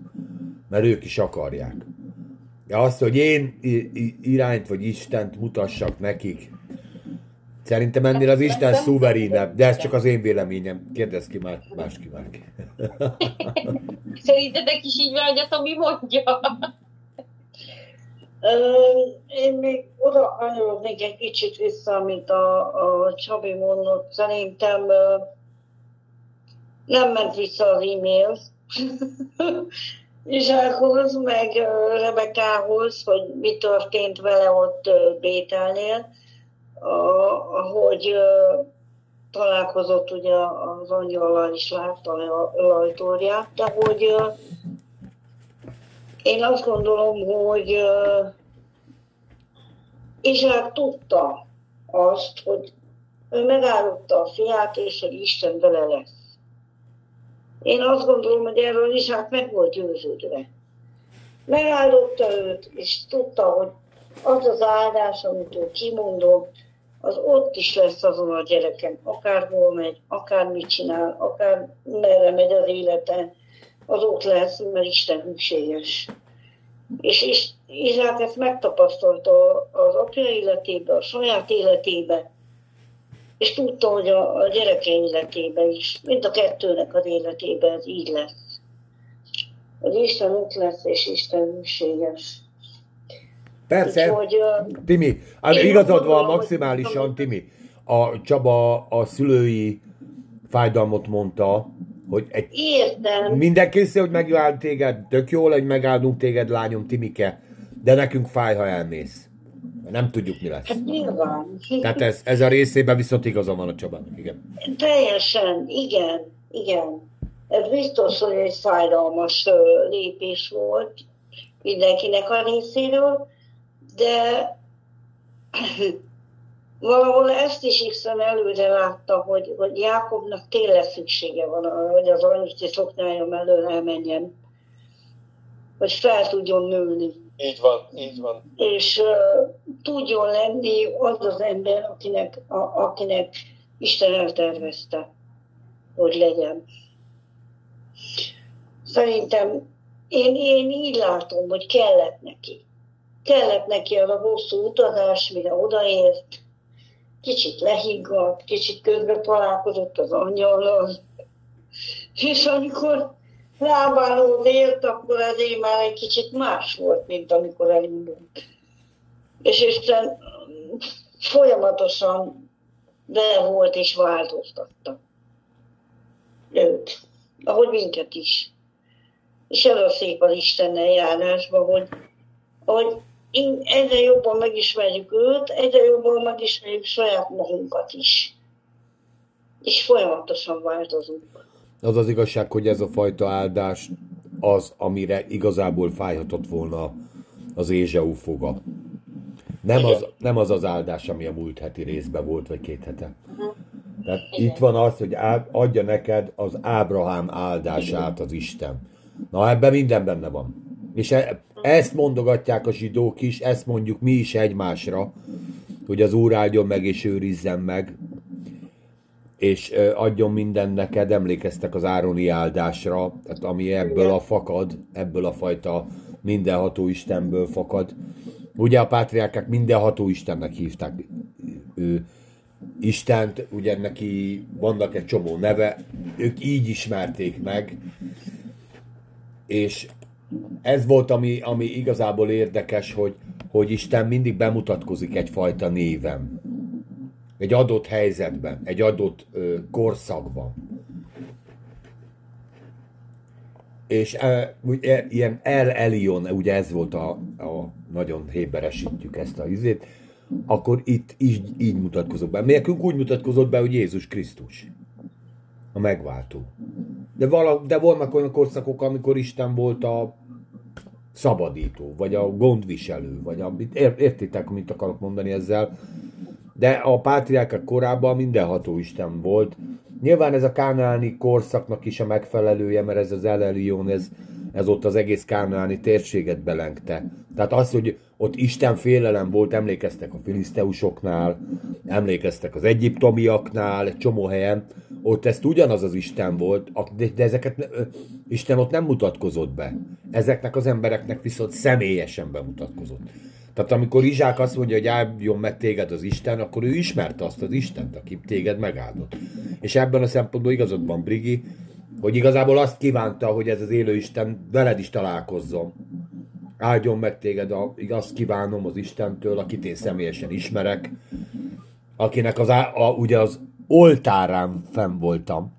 Mert ők is akarják. Ja, azt, hogy én irányt vagy Istent mutassak nekik, Szerintem ennél az Isten szuverínebb, de ez csak az én véleményem. Kérdezz ki már, más ki már. [LAUGHS] Szerintetek is így van, hogy a Tomi mondja? Én még oda anyarodnék egy kicsit vissza, amit a, a Csabi mondott. Szerintem nem ment vissza az e-mail [LAUGHS] Izsákhoz, meg Rebekához, hogy mi történt vele ott Bételnél, ahogy találkozott ugye az angyallal is látta a ajtóját, de hogy én azt gondolom, hogy Izsák tudta azt, hogy ő megállotta a fiát, és hogy Isten vele lesz. Én azt gondolom, hogy erről Izsák meg volt győződve. Megállotta őt, és tudta, hogy az az áldás, amit ő kimondott, az ott is lesz azon a gyereken, akárhol megy, akár mit csinál, akár merre megy az élete, az ott lesz, mert Isten hűséges. És, és Izsák ezt megtapasztalta az apja életébe, a saját életébe, és tudta, hogy a, a gyereke életébe is, mind a kettőnek az életébe ez így lesz. Hogy Isten ott lesz, és Isten hűséges. Persze, Úgyhogy, Timi, igazad van maximálisan, Timi. A Csaba a szülői fájdalmot mondta, hogy egy... Értem. Minden készül, hogy megáld téged, tök jól, hogy megáldunk téged, lányom, Timike, de nekünk fáj, ha elmész. Nem tudjuk, mi lesz. Hát nyilván. Tehát ez, ez a részében viszont igazam van a Csabának, igen. Teljesen, igen, igen. Ez biztos, hogy egy fájdalmas lépés volt mindenkinek a részéről, de [CLEARS THROAT] valahol ezt is Isten előre látta, hogy, hogy Jákobnak tényleg szüksége van arra, hogy az anyuszti szoknyája mellől elmenjen, hogy fel tudjon nőni. Így van, így van. És uh, tudjon lenni az az ember, akinek, a, akinek Isten eltervezte, hogy legyen. Szerintem én, én így látom, hogy kellett neki. Kellett neki az a hosszú utazás, mire odaért, kicsit lehiggadt, kicsit közben találkozott az angyallal, és amikor lábáról élt, akkor azért már egy kicsit más volt, mint amikor elindult. És Isten folyamatosan vele volt és változtatta őt, ahogy minket is. És ez a szép az Istennel járásban, hogy, hogy egyre jobban megismerjük őt, egyre jobban megismerjük saját magunkat is. És folyamatosan változunk. Az az igazság, hogy ez a fajta áldás az, amire igazából fájhatott volna az Ézsau foga. Nem az, nem az az áldás, ami a múlt heti részben volt, vagy két hete. Uh-huh. Tehát Igen. itt van az, hogy adja neked az Ábrahám áldását az Isten. Na ebben minden benne van. És e, ezt mondogatják a zsidók is, ezt mondjuk mi is egymásra, hogy az Úr áldjon meg és őrizzen meg, és adjon minden neked, emlékeztek az Ároni áldásra, tehát ami ebből a fakad, ebből a fajta mindenható Istenből fakad. Ugye a pátriákák mindenható Istennek hívták ő Istent, ugye neki vannak egy csomó neve, ők így ismerték meg, és ez volt, ami, ami igazából érdekes, hogy, hogy Isten mindig bemutatkozik egyfajta néven. Egy adott helyzetben, egy adott ö, korszakban. És e, ilyen El Elion, ugye ez volt a, a nagyon héberesítjük ezt a izét, akkor itt így, így mutatkozott be. Nekünk úgy mutatkozott be, hogy Jézus Krisztus. A megváltó. De, vala, de voltak olyan korszakok, amikor Isten volt a szabadító, vagy a gondviselő, vagy amit értitek, amit akarok mondani ezzel. De a pátriákák korában mindenható Isten volt. Nyilván ez a kánáni korszaknak is a megfelelője, mert ez az Elelion, ez, ez ott az egész kánáni térséget belengte. Tehát az, hogy ott Isten félelem volt, emlékeztek a filiszteusoknál, emlékeztek az egyiptomiaknál, egy csomó helyen, ott ezt ugyanaz az Isten volt, de ezeket Isten ott nem mutatkozott be. Ezeknek az embereknek viszont személyesen bemutatkozott. Tehát amikor Izsák azt mondja, hogy álljon meg téged az Isten, akkor ő ismerte azt az Istent, aki téged megáldott. És ebben a szempontból igazad van, Brigi, hogy igazából azt kívánta, hogy ez az élő Isten veled is találkozzon. Áldjon meg téged, azt kívánom az Istentől, akit én személyesen ismerek, akinek az, a, ugye az oltárán fenn voltam.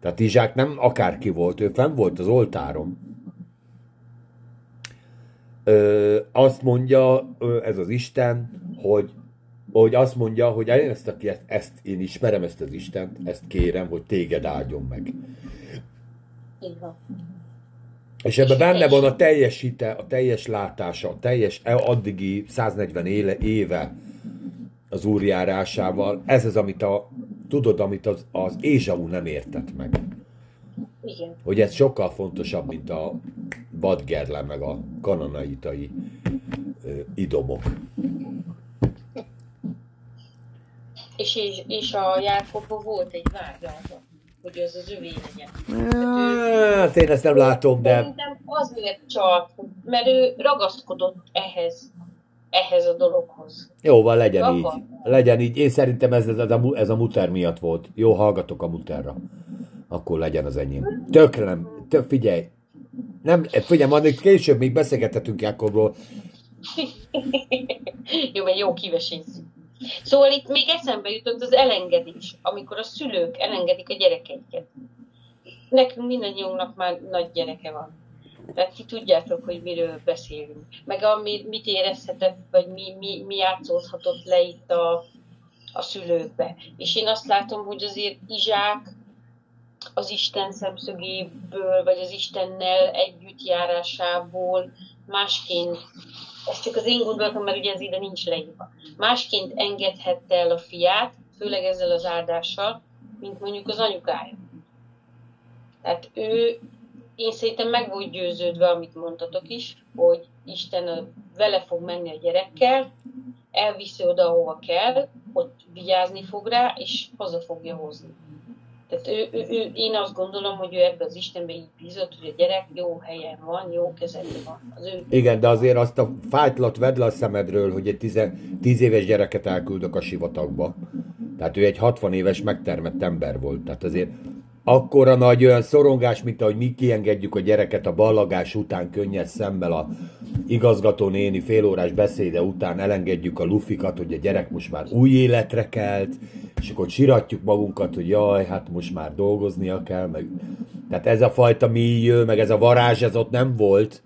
Tehát Izsák nem akárki volt, ő fenn volt az oltárom. Ö, azt mondja ez az Isten, hogy hogy azt mondja, hogy én ezt, aki ezt, ezt én ismerem, ezt az Istent, ezt kérem, hogy téged áldjon meg. És ebben benne van a teljesíte, a teljes látása, a teljes e, addigi 140 éle, éve az úrjárásával. Ez az, amit a, tudod, amit az, az Ézsau nem értett meg. Igen. Hogy ez sokkal fontosabb, mint a vadgerle, meg a kananaitai idomok. És, és, és a Jákobban volt egy vágya, hogy az az övé legyen. Hát én ezt nem látom, de... Szerintem azért csak, mert ő ragaszkodott ehhez ehhez a dologhoz. Jó, van, legyen Abba. így. Legyen így. Én szerintem ez, ez, a, ez a muter miatt volt. Jó, hallgatok a muterra. Akkor legyen az enyém. Tökre nem. Tök, figyelj. Nem, figyelj, majd később még beszélgethetünk Jákobról. [LAUGHS] jó, mert jó kivesész. Szóval itt még eszembe jutott az elengedés, amikor a szülők elengedik a gyerekeiket. Nekünk mindannyiunknak már nagy gyereke van tehát ti tudjátok, hogy miről beszélünk. Meg ami, mit érezhetett, vagy mi, mi, mi játszódhatott le itt a, a szülőkbe. És én azt látom, hogy azért Izsák az Isten szemszögéből, vagy az Istennel együtt járásából másként, ez csak az én gondolatom, mert ugye ez ide nincs leírva, másként engedhette el a fiát, főleg ezzel az áldással, mint mondjuk az anyukája. Tehát ő én szerintem meg volt győződve, amit mondtatok is, hogy Isten vele fog menni a gyerekkel, elviszi oda, ahova kell, ott vigyázni fog rá, és haza fogja hozni. Tehát ő, ő, ő, én azt gondolom, hogy ő ebbe az Istenbe így bízott, hogy a gyerek jó helyen van, jó kezedben van. Az ő... Igen, de azért azt a fájtlat vedd le a szemedről, hogy egy tize, tíz éves gyereket elküldök a sivatagba. Tehát ő egy 60 éves megtermett ember volt. Tehát azért akkora nagy olyan szorongás, mint ahogy mi kiengedjük a gyereket a ballagás után könnyes szemmel a igazgató néni félórás beszéde után elengedjük a lufikat, hogy a gyerek most már új életre kelt, és akkor siratjuk magunkat, hogy jaj, hát most már dolgoznia kell, meg... Tehát ez a fajta millió, meg ez a varázs, ez ott nem volt.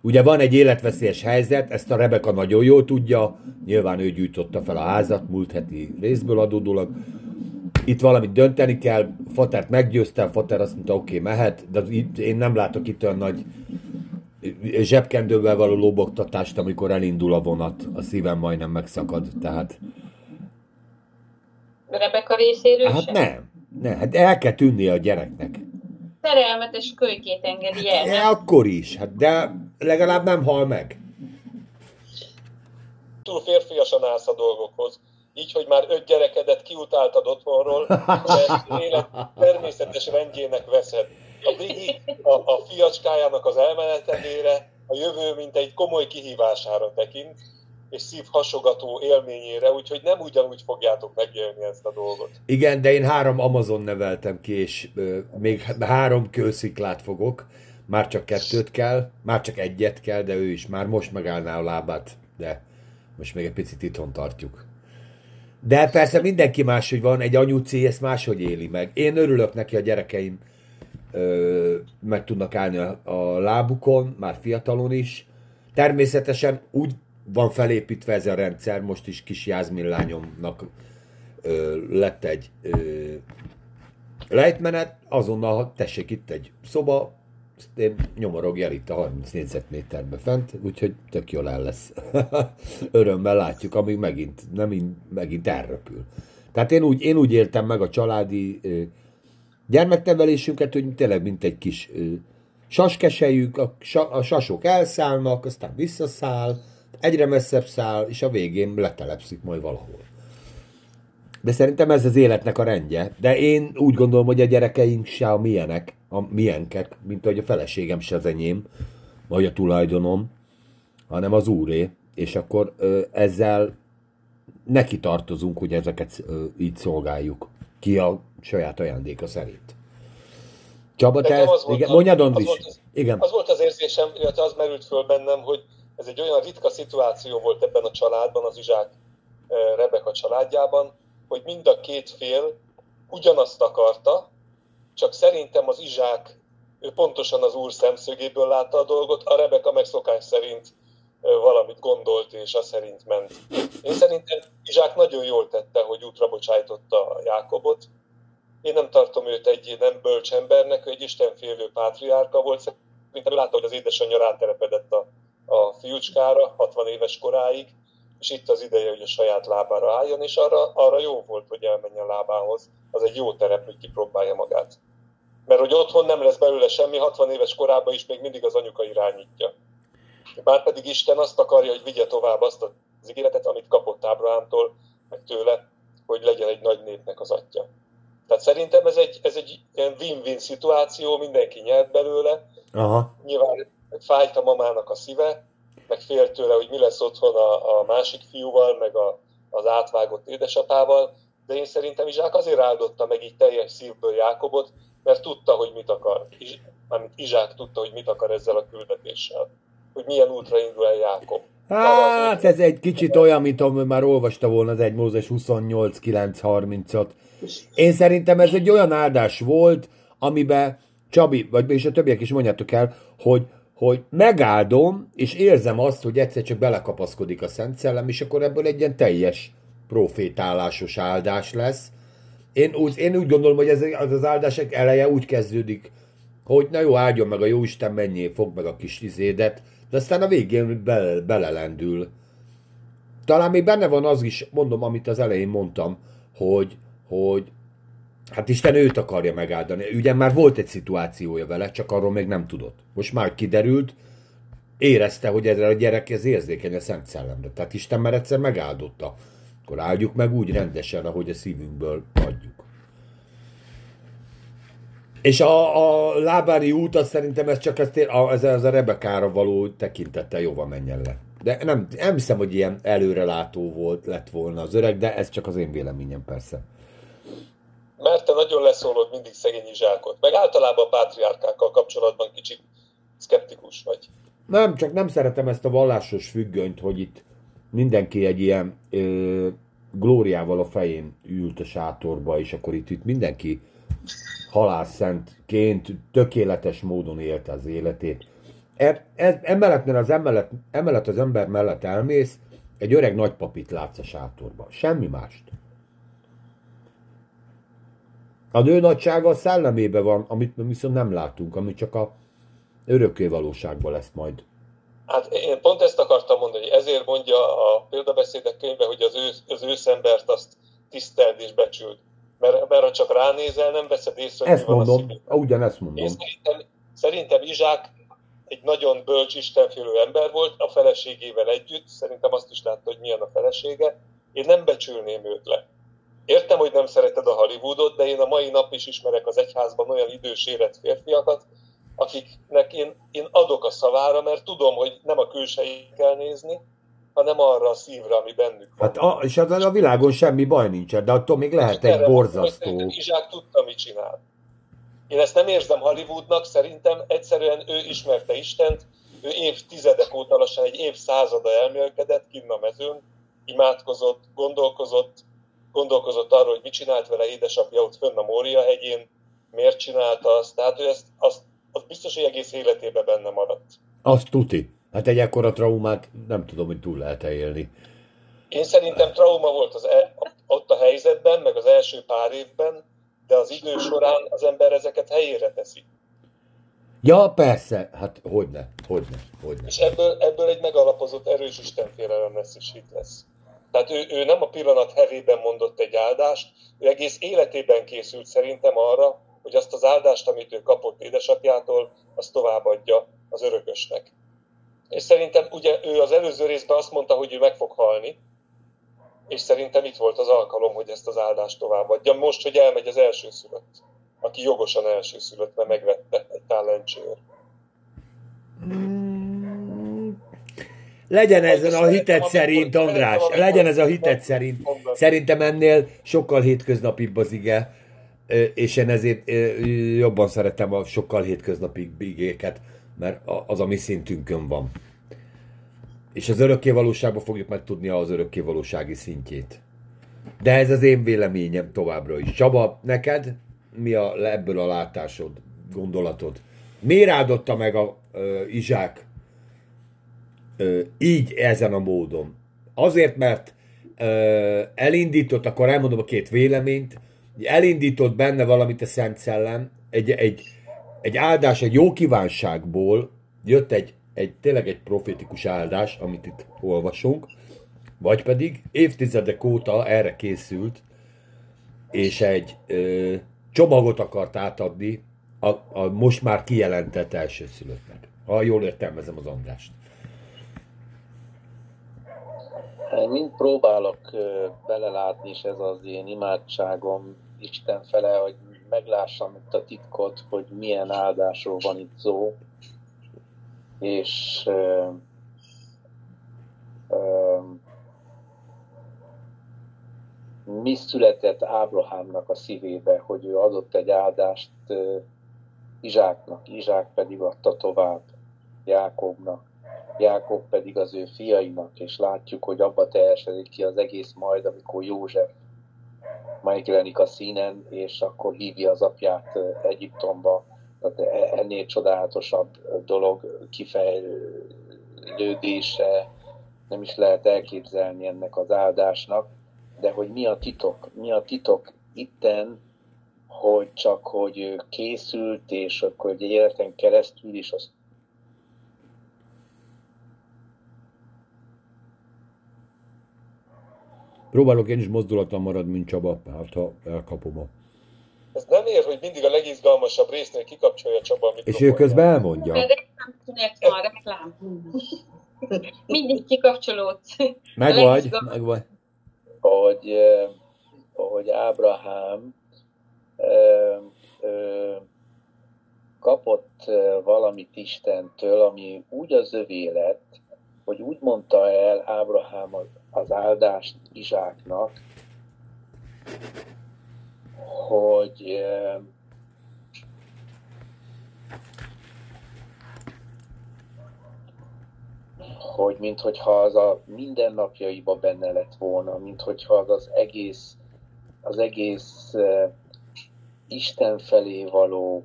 Ugye van egy életveszélyes helyzet, ezt a Rebeka nagyon jól tudja, nyilván ő gyűjtötte fel a házat múlt heti részből adódólag, itt valamit dönteni kell, Fatert meggyőztem, Fater azt mondta, oké, okay, mehet, de itt, én nem látok itt olyan nagy zsebkendővel való lóbogtatást, amikor elindul a vonat, a szívem majdnem megszakad, tehát... Rebeka részéről Hát sem? nem. Nem, hát el kell tűnni a gyereknek. Szerelmetes kölykét engedi el. E, akkor is, hát de legalább nem hal meg. Túl férfiasan állsz a dolgokhoz. Így, hogy már öt gyerekedet kiutáltad otthonról, de élet természetes rendjének veszed. A Bigi a, a fiacskájának az elmenetedére, a jövő mint egy komoly kihívására tekint, és szívhasogató élményére, úgyhogy nem ugyanúgy fogjátok megélni ezt a dolgot. Igen, de én három Amazon neveltem ki, és ö, még három kősziklát fogok. Már csak kettőt kell, már csak egyet kell, de ő is már most megállná a lábát, de most még egy picit itthon tartjuk. De persze mindenki máshogy van, egy anyuci ezt máshogy éli meg. Én örülök neki, a gyerekeim ö, meg tudnak állni a, a lábukon, már fiatalon is. Természetesen úgy van felépítve ez a rendszer, most is kis Jászmin lányomnak ö, lett egy ö, lejtmenet, azonnal tessék itt egy szoba, nyomorogja itt a 30 négyzetméterbe fent, úgyhogy tök jól el lesz. [LAUGHS] Örömmel látjuk, amíg megint, nem, megint elröpül. Tehát én úgy, én úgy éltem meg a családi ö, gyermeknevelésünket, hogy tényleg mint egy kis ö, saskesejük, a, a sasok elszállnak, aztán visszaszáll, egyre messzebb száll, és a végén letelepszik majd valahol. De szerintem ez az életnek a rendje. De én úgy gondolom, hogy a gyerekeink se a milyenek, a milyenkek, mint ahogy a feleségem se az enyém, vagy a tulajdonom, hanem az úré. És akkor ö, ezzel neki tartozunk, hogy ezeket ö, így szolgáljuk. Ki a saját ajándéka szerint. Csaba, te ezt, igen, mondjad. Az, az, igen. az volt az érzésem, illetve az merült föl bennem, hogy ez egy olyan ritka szituáció volt ebben a családban, az Izsák Rebeka családjában, hogy mind a két fél ugyanazt akarta, csak szerintem az Izsák ő pontosan az úr szemszögéből látta a dolgot, a Rebeka meg szokás szerint valamit gondolt, és az szerint ment. Én szerintem Izsák nagyon jól tette, hogy útra bocsájtotta Jákobot. Én nem tartom őt egy nem bölcs embernek, ő egy istenfélő pátriárka volt, szerintem látta, hogy az édesanyja ráterepedett a a fiúcskára 60 éves koráig, és itt az ideje, hogy a saját lábára álljon, és arra, arra jó volt, hogy elmenjen lábához. Az egy jó terep, hogy kipróbálja magát. Mert hogy otthon nem lesz belőle semmi, 60 éves korában is még mindig az anyuka irányítja. Bár pedig Isten azt akarja, hogy vigye tovább azt az ígéretet, amit kapott Ábrahámtól, meg tőle, hogy legyen egy nagy népnek az atya. Tehát szerintem ez egy, ez egy ilyen win-win szituáció, mindenki nyert belőle. Aha. Nyilván fájt a mamának a szíve, meg fél tőle, hogy mi lesz otthon a, a másik fiúval, meg a, az átvágott édesapával, de én szerintem Izsák azért áldotta meg így teljes szívből Jákobot, mert tudta, hogy mit akar. Mármint Izsák tudta, hogy mit akar ezzel a küldetéssel. Hogy milyen útra indul el Jákob. Hát ez egy kicsit olyan, mint amit már olvasta volna az egy Mózes 28 30 ot Én szerintem ez egy olyan áldás volt, amiben Csabi, vagy és a többiek is mondjátok el, hogy hogy megáldom, és érzem azt, hogy egyszer csak belekapaszkodik a Szent Szellem, és akkor ebből egy ilyen teljes profétálásos áldás lesz. Én úgy, én úgy gondolom, hogy ez az, az áldások eleje úgy kezdődik, hogy na jó, áldjon meg a Jóisten, mennyi fog meg a kis izédet, de aztán a végén bele, belelendül. Talán még benne van az is, mondom, amit az elején mondtam, hogy, hogy Hát Isten őt akarja megáldani. Ugye már volt egy szituációja vele, csak arról még nem tudott. Most már kiderült, érezte, hogy ezzel a gyerek ez érzékeny a Szent Szellemre. Tehát Isten már egyszer megáldotta. Akkor áldjuk meg úgy rendesen, ahogy a szívünkből adjuk. És a, a lábári út, az szerintem ez csak ez, ez, ez a Rebekára való tekintettel jóval menjen le. De nem, nem hiszem, hogy ilyen előrelátó volt, lett volna az öreg, de ez csak az én véleményem persze mert te nagyon leszólod mindig szegény zsákot, meg általában a pátriárkákkal kapcsolatban kicsit szkeptikus vagy. Nem, csak nem szeretem ezt a vallásos függönyt, hogy itt mindenki egy ilyen ö, glóriával a fején ült a sátorba, és akkor itt, itt mindenki halászszentként tökéletes módon élte az életét. E, e, emellett, az emellett, emellett az ember mellett elmész, egy öreg nagypapit látsz a sátorba. Semmi mást. A nő nagysága a szellemébe van, amit viszont nem látunk, ami csak a örökké valóságban lesz majd. Hát én pont ezt akartam mondani, ezért mondja a példabeszédek könyve, hogy az, ő, az őszembert azt tiszteld és becsüld. Mert, mert ha csak ránézel, nem veszed észre, hogy Ezt van mondom, a ugyanezt mondom. Én szerintem, szerintem Izsák egy nagyon bölcs, istenfélő ember volt, a feleségével együtt, szerintem azt is látta, hogy milyen a felesége, én nem becsülném őt le. Értem, hogy nem szereted a Hollywoodot, de én a mai nap is ismerek az egyházban olyan idős érett férfiakat, akiknek én, én adok a szavára, mert tudom, hogy nem a külsejét kell nézni, hanem arra a szívre, ami bennük van. Hát a, és az a világon semmi baj nincsen, de attól még lehet egy borzasztó. Izsák tudta, mit csinál. Én ezt nem érzem Hollywoodnak, szerintem egyszerűen ő ismerte Istent, ő évtizedek óta lassan egy évszázada elmélkedett kinn a mezőn, imádkozott, gondolkozott, gondolkozott arról, hogy mit csinált vele édesapja ott fönn a Mória hegyén, miért csinálta azt, tehát ő ezt, azt, az biztos, hogy egész életében benne maradt. Azt tuti. Hát egy ekkora traumát nem tudom, hogy túl lehet-e élni. Én szerintem trauma volt az e, ott a helyzetben, meg az első pár évben, de az idő során az ember ezeket helyére teszi. Ja, persze, hát hogyne, hogyne, hogyne. És ebből, ebből egy megalapozott erős istenfélelem lesz és hit lesz. Tehát ő, ő nem a pillanat hevében mondott egy áldást, ő egész életében készült szerintem arra, hogy azt az áldást, amit ő kapott édesapjától, azt továbbadja az örökösnek. És szerintem ugye ő az előző részben azt mondta, hogy ő meg fog halni, és szerintem itt volt az alkalom, hogy ezt az áldást továbbadja. Most, hogy elmegy az első szülött, aki jogosan első szülött, mert megvette egy talentsér. Legyen ezen a hitet szerint, András, legyen ez a hitet szerint. Szerintem ennél sokkal hétköznapibb az ige, és én ezért jobban szeretem a sokkal hétköznapibb igéket, mert az a mi szintünkön van. És az örökkévalóságban fogjuk megtudni az örökkévalósági szintjét. De ez az én véleményem továbbra is. Csaba, neked mi a, ebből a látásod, gondolatod? Miért áldotta meg a ö, Izsák így ezen a módon? Azért, mert elindított, akkor elmondom a két véleményt, elindított benne valamit a Szent Szellem, egy, egy, egy áldás, egy jó kívánságból jött egy egy, tényleg egy profétikus áldás, amit itt olvasunk, vagy pedig évtizedek óta erre készült, és egy ö, csomagot akart átadni a, a most már kijelentett elsőszülöttnek. Ha jól értelmezem az Andrást. Én mind próbálok belelátni, és ez az én imádságom Isten fele, hogy meglássam itt a titkot, hogy milyen áldásról van itt szó, és ö, ö, mi született Ábrahámnak a szívébe, hogy ő adott egy áldást Izsáknak, Izsák pedig adta tovább Jákobnak, Jákob pedig az ő fiainak, és látjuk, hogy abba teljesedik ki az egész majd, amikor József megjelenik a színen, és akkor hívja az apját Egyiptomba, tehát e- ennél csodálatosabb dolog kifejlődése nem is lehet elképzelni ennek az áldásnak, de hogy mi a titok? Mi a titok itten, hogy csak hogy készült, és akkor egy életen keresztül is az Próbálok én is mozdulatom marad, mint Csaba, hát ha elkapom a ez nem ér, hogy mindig a legizgalmasabb résznél kikapcsolja Csaba a És ő közben elmondja. De nem tűnik a reklám. Mindig kikapcsolódsz. Meg vagy, meg vagy. Hogy, eh, hogy Ábrahám eh, eh, kapott valamit Istentől, ami úgy az övé lett, hogy úgy mondta el Ábrahám az áldást Izsáknak, hogy hogy minthogyha az a mindennapjaiba benne lett volna, minthogyha az az egész, az egész uh, Isten felé való,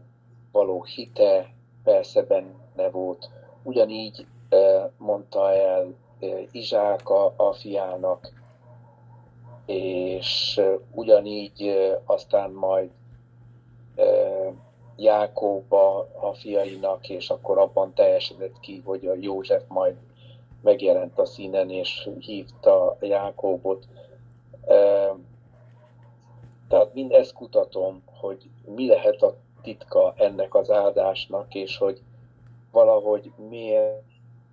való hite persze benne volt. Ugyanígy uh, mondta el Izsák a, a fiának, és ugyanígy aztán majd Jákóba a fiainak, és akkor abban teljesedett ki, hogy a József majd megjelent a színen, és hívta Jákóbot. mind ezt kutatom, hogy mi lehet a titka ennek az áldásnak, és hogy valahogy miért,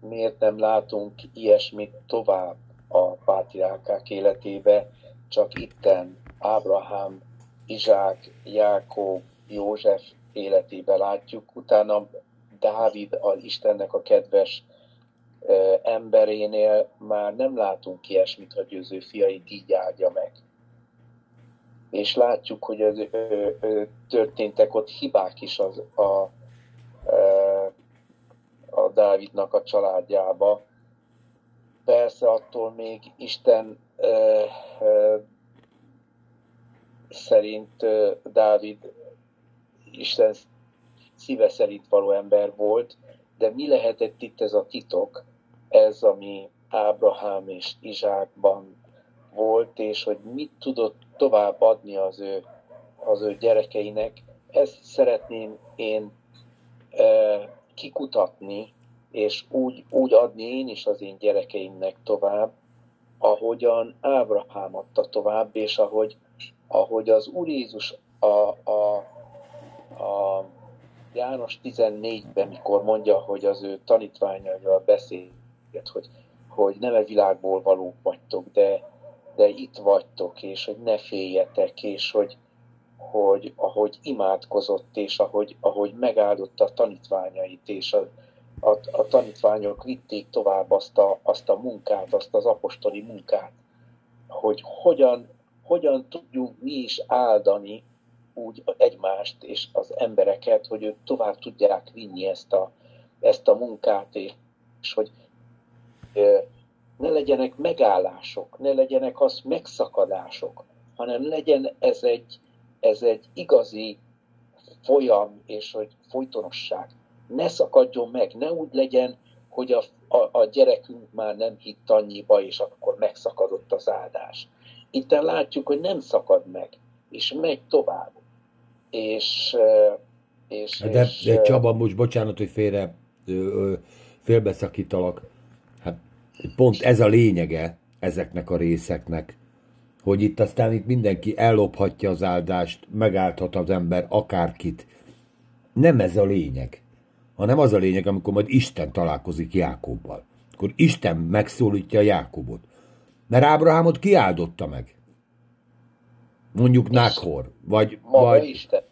miért nem látunk ilyesmit tovább a pátriárkák életébe, csak itten Ábrahám, Izsák, Jákob, József életébe látjuk, utána Dávid, az Istennek a kedves emberénél már nem látunk ilyesmit, hogy az ő fiait így áldja meg. És látjuk, hogy az, ö, ö, történtek ott hibák is az, a, a Dávidnak a családjába. Persze attól még Isten ö, ö, szerint ö, Dávid Isten szíve szerint való ember volt, de mi lehetett itt ez a titok, ez, ami Ábrahám és Izsákban volt, és hogy mit tudott tovább adni az ő, az ő gyerekeinek, ezt szeretném én kikutatni, és úgy, úgy adni én is az én gyerekeimnek tovább, ahogyan Ábrahám adta tovább, és ahogy, ahogy az Úr Jézus a, a, a János 14-ben, mikor mondja, hogy az ő tanítványaival beszél, hogy, hogy nem a világból valók vagytok, de, de itt vagytok, és hogy ne féljetek, és hogy, hogy ahogy imádkozott, és ahogy, ahogy megáldotta a tanítványait, és a, a, a tanítványok vitték tovább azt a, azt a munkát, azt az apostoli munkát, hogy hogyan, hogyan tudjuk mi is áldani úgy egymást és az embereket, hogy ők tovább tudják vinni ezt a, ezt a munkát, és hogy ne legyenek megállások, ne legyenek az megszakadások, hanem legyen ez egy, ez egy igazi folyam, és hogy folytonosság. Ne szakadjon meg, ne úgy legyen, hogy a, a, a gyerekünk már nem hitt annyiba, és akkor megszakadott az áldás. Itt látjuk, hogy nem szakad meg, és megy tovább. És, és, de, és, de Csaba, most bocsánat, hogy félre félbeszakítalak. Hát pont ez a lényege ezeknek a részeknek, hogy itt aztán itt mindenki ellophatja az áldást, megállthat az ember akárkit. Nem ez a lényeg, hanem az a lényeg, amikor majd Isten találkozik Jákobbal. Akkor Isten megszólítja Jákobot. Mert Ábrahámot kiáldotta meg. Mondjuk Nakhor, vagy... Maga vagy Isten.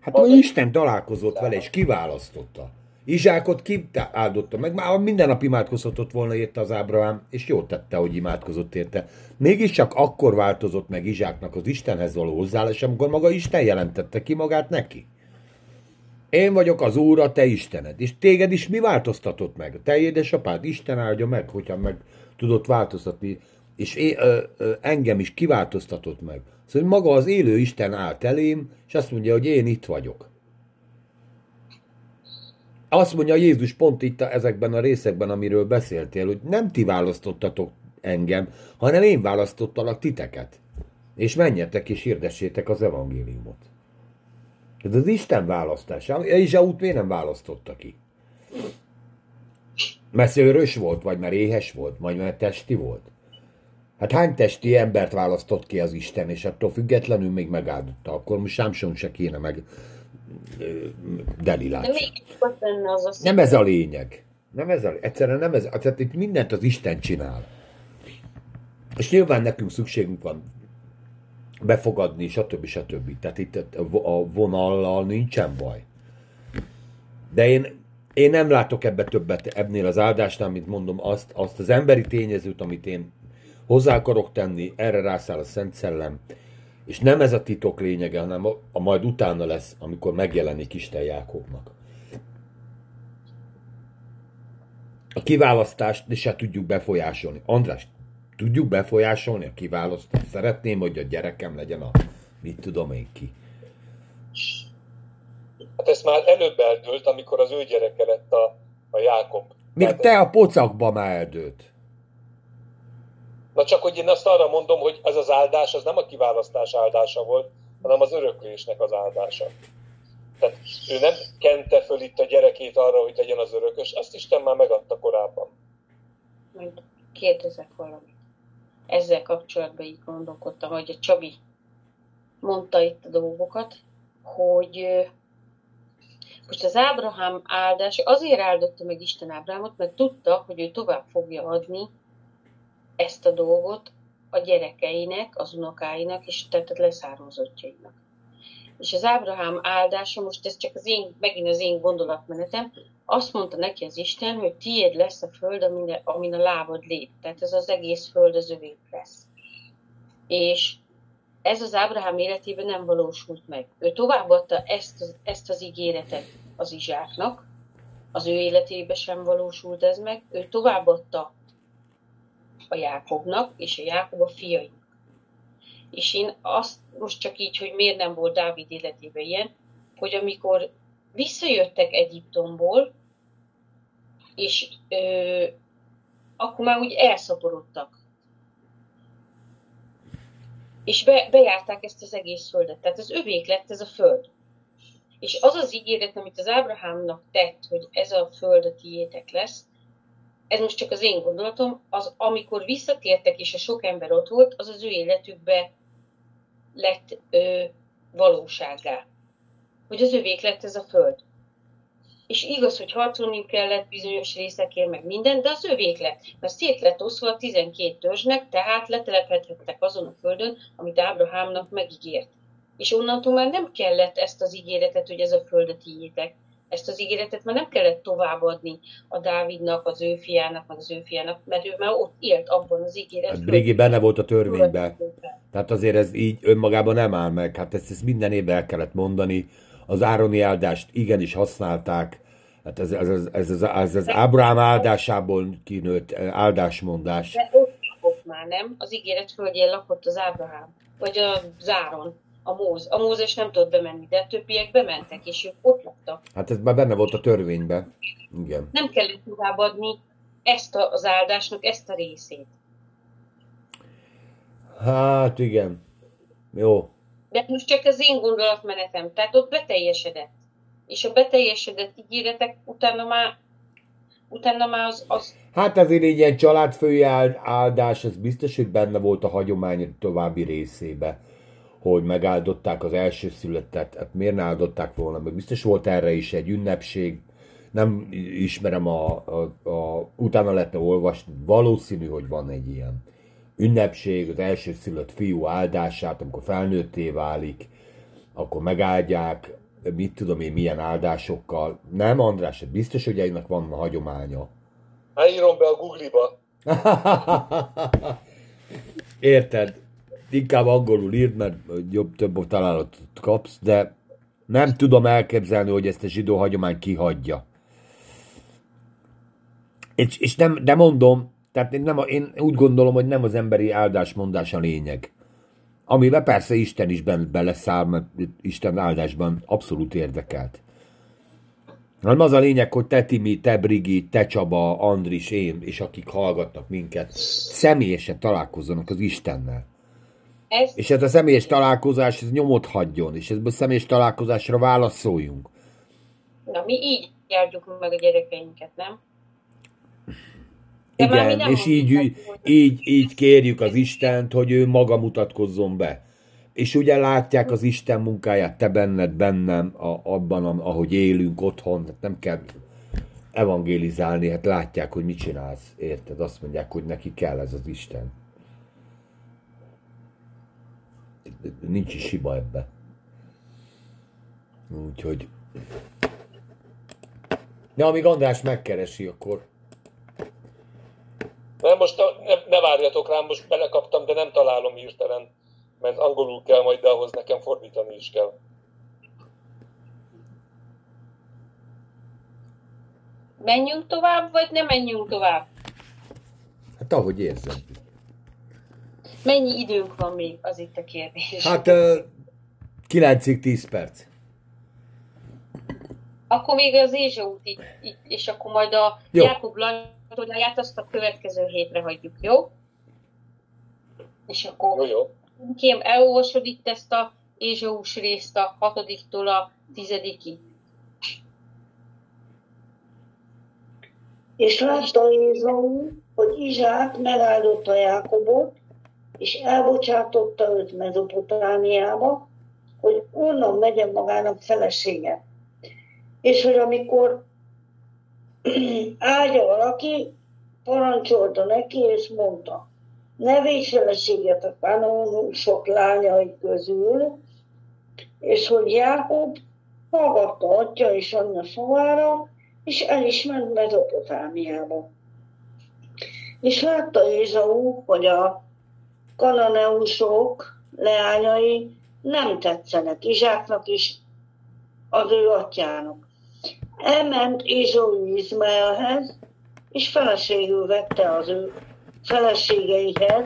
Hát Maga Isten találkozott vele, és kiválasztotta. Izsákot ki áldotta meg, már minden nap imádkozhatott volna érte az Ábrahám, és jó tette, hogy imádkozott érte. Mégiscsak akkor változott meg Izsáknak az Istenhez való hozzáállás, amikor maga Isten jelentette ki magát neki. Én vagyok az Úr, a te Istened, és téged is mi változtatott meg? A te édesapád Isten áldja meg, hogyha meg tudott változtatni, és én, ö, ö, engem is kiváltoztatott meg. Szóval maga az élő Isten állt elém, és azt mondja, hogy én itt vagyok. Azt mondja Jézus pont itt ezekben a részekben, amiről beszéltél, hogy nem ti választottatok engem, hanem én választottalak titeket. És menjetek és hirdessétek az evangéliumot. Ez az Isten választása. Izsaut miért nem választotta ki? Mert szőrös volt, vagy mert éhes volt, vagy mert testi volt? Hát hány testi embert választott ki az Isten, és attól függetlenül még megáldotta. Akkor most Sámson se kéne meg Delilát De az... Nem ez a lényeg. Nem ez a lényeg. Egyszerűen nem ez. Tehát itt mindent az Isten csinál. És nyilván nekünk szükségünk van befogadni, stb. stb. Tehát itt a vonallal nincsen baj. De én, én nem látok ebbe többet ebnél az áldásnál, mint mondom, azt, azt az emberi tényezőt, amit én hozzá akarok tenni, erre rászáll a Szent Szellem, és nem ez a titok lényege, hanem a, a majd utána lesz, amikor megjelenik Isten Jákobnak. A kiválasztást se tudjuk befolyásolni. András, tudjuk befolyásolni a kiválasztást? Szeretném, hogy a gyerekem legyen a mit tudom én ki. Hát ez már előbb eldőlt, amikor az ő gyereke lett a, a Jákob. Még te a pocakba már eldőlt. Na csak, hogy én azt arra mondom, hogy ez az áldás, az nem a kiválasztás áldása volt, hanem az öröklésnek az áldása. Tehát ő nem kente föl itt a gyerekét arra, hogy legyen az örökös, azt Isten már megadta korábban. Majd kérdezek valamit. Ezzel kapcsolatban így gondolkodtam, hogy a Csabi mondta itt a dolgokat, hogy most az Ábrahám áldás, azért áldotta meg Isten Ábrahámot, mert tudta, hogy ő tovább fogja adni ezt a dolgot a gyerekeinek, az unokáinak, és tehát leszármazottjainak. És az Ábrahám áldása, most ez csak az én, megint az én gondolatmenetem, azt mondta neki az Isten, hogy tiéd lesz a föld, amin, a lábad lép. Tehát ez az egész föld az övé lesz. És ez az Ábrahám életében nem valósult meg. Ő továbbadta ezt, ezt az ígéretet az Izsáknak, az ő életében sem valósult ez meg, ő továbbadta a Jákobnak, és a Jákob a fiainak. És én azt most csak így, hogy miért nem volt Dávid életében ilyen, hogy amikor visszajöttek Egyiptomból, és ö, akkor már úgy elszaporodtak. És be, bejárták ezt az egész földet. Tehát az övék lett ez a föld. És az az ígéret, amit az Ábrahámnak tett, hogy ez a föld a tiétek lesz, ez most csak az én gondolatom, az amikor visszatértek, és a sok ember ott volt, az az ő életükbe lett ö, valóságá. Hogy az övék lett ez a föld. És igaz, hogy harcolni kellett bizonyos részekért, meg minden, de az övék lett. Mert szét lett oszva a 12 törzsnek, tehát letelepedhettek azon a földön, amit Ábrahámnak megígért. És onnantól már nem kellett ezt az ígéretet, hogy ez a földet tiétek, ezt az ígéretet már nem kellett továbbadni a Dávidnak, az ő fiának, meg az ő fiának, mert ő már ott élt abban az ígéretben. Hát Régi benne volt a törvényben. Tehát azért ez így önmagában nem áll meg. Hát ezt, ezt minden évben el kellett mondani. Az Ároni áldást igenis használták. Hát ez, ez, ez, ez, ez, ez az Ábrám áldásából kinőtt eh, áldásmondás. De ott lakott már, nem? Az ígéret földjén lakott az Ábrahám. Vagy a Záron a Móz. A Mózes nem tudott bemenni, de a többiek bementek, és ők ott laktak. Hát ez már benne volt a törvényben. Igen. Nem kellett továbbadni ezt az áldásnak ezt a részét. Hát igen. Jó. De most csak az én gondolatmenetem. Tehát ott beteljesedett. És a beteljesedett ígéretek utána már utána már az, az... Hát azért egy ilyen családfői áldás, az biztos, hogy benne volt a hagyomány további részébe hogy megáldották az első születet, hát miért ne áldották volna, meg biztos volt erre is egy ünnepség, nem ismerem a, a, a utána lehetne olvasni, valószínű, hogy van egy ilyen ünnepség, az első szülött fiú áldását, amikor felnőtté válik, akkor megáldják, mit tudom én, milyen áldásokkal. Nem, András, hát biztos, hogy ennek van a hagyománya. Hát írom be a Google-ba. [LAUGHS] Érted? Inkább angolul írd, mert jobb, több találatot kapsz, de nem tudom elképzelni, hogy ezt a zsidó hagyomány kihagyja. És, és nem, de mondom, tehát én, nem, én úgy gondolom, hogy nem az emberi áldásmondás a lényeg. Amiben persze Isten is beleszáll, mert Isten áldásban abszolút érdekelt. Hanem az a lényeg, hogy te Timi, te Brigi, te Csaba, Andris, én, és akik hallgatnak minket, személyesen találkozzanak az Istennel. Ez... És ez a személyes találkozás, ez nyomot hagyjon, és a személyes találkozásra válaszoljunk. Na, mi így járjuk meg a gyerekeinket, nem? De Igen, és így, így, így, így kérjük az Istent, hogy ő maga mutatkozzon be. És ugye látják az Isten munkáját, te benned, bennem, a, abban, ahogy élünk otthon, hát nem kell evangélizálni, hát látják, hogy mit csinálsz, érted? Azt mondják, hogy neki kell ez az Isten. Nincs is hiba ebbe. Úgyhogy... De amíg András megkeresi, akkor... Nem, most ne, ne várjatok rám, most belekaptam, de nem találom hirtelen, mert angolul kell majd, de ahhoz nekem fordítani is kell. Menjünk tovább, vagy nem menjünk tovább? Hát ahogy érzem. Mennyi időnk van még, az itt a kérdés. Hát uh, 9 10 perc. Akkor még az Ézsa út itt, itt, és akkor majd a jó. Jákob Lantoláját azt a következő hétre hagyjuk, jó? És akkor jó, jó. kém, elolvasod itt ezt a Ézsaus részt a hatodiktól a tizedikig. És látta Ézau, hogy Izsák megáldotta Jákobot, és elbocsátotta őt Mezopotámiába, onnan megyen magának felesége. És hogy amikor [CLEARS THROAT] áldja valaki, parancsolta neki, és mondta, ne védj feleséget a kanonusok lányai közül, és hogy Jákob hallgatta atya és anyja szavára, és el is ment Mezopotámiába. És látta Ézau, hogy a kananeusok leányai nem tetszenek Izsáknak is, az ő atyának. Elment Ézau Izmaelhez, és feleségül vette az ő feleségeihez,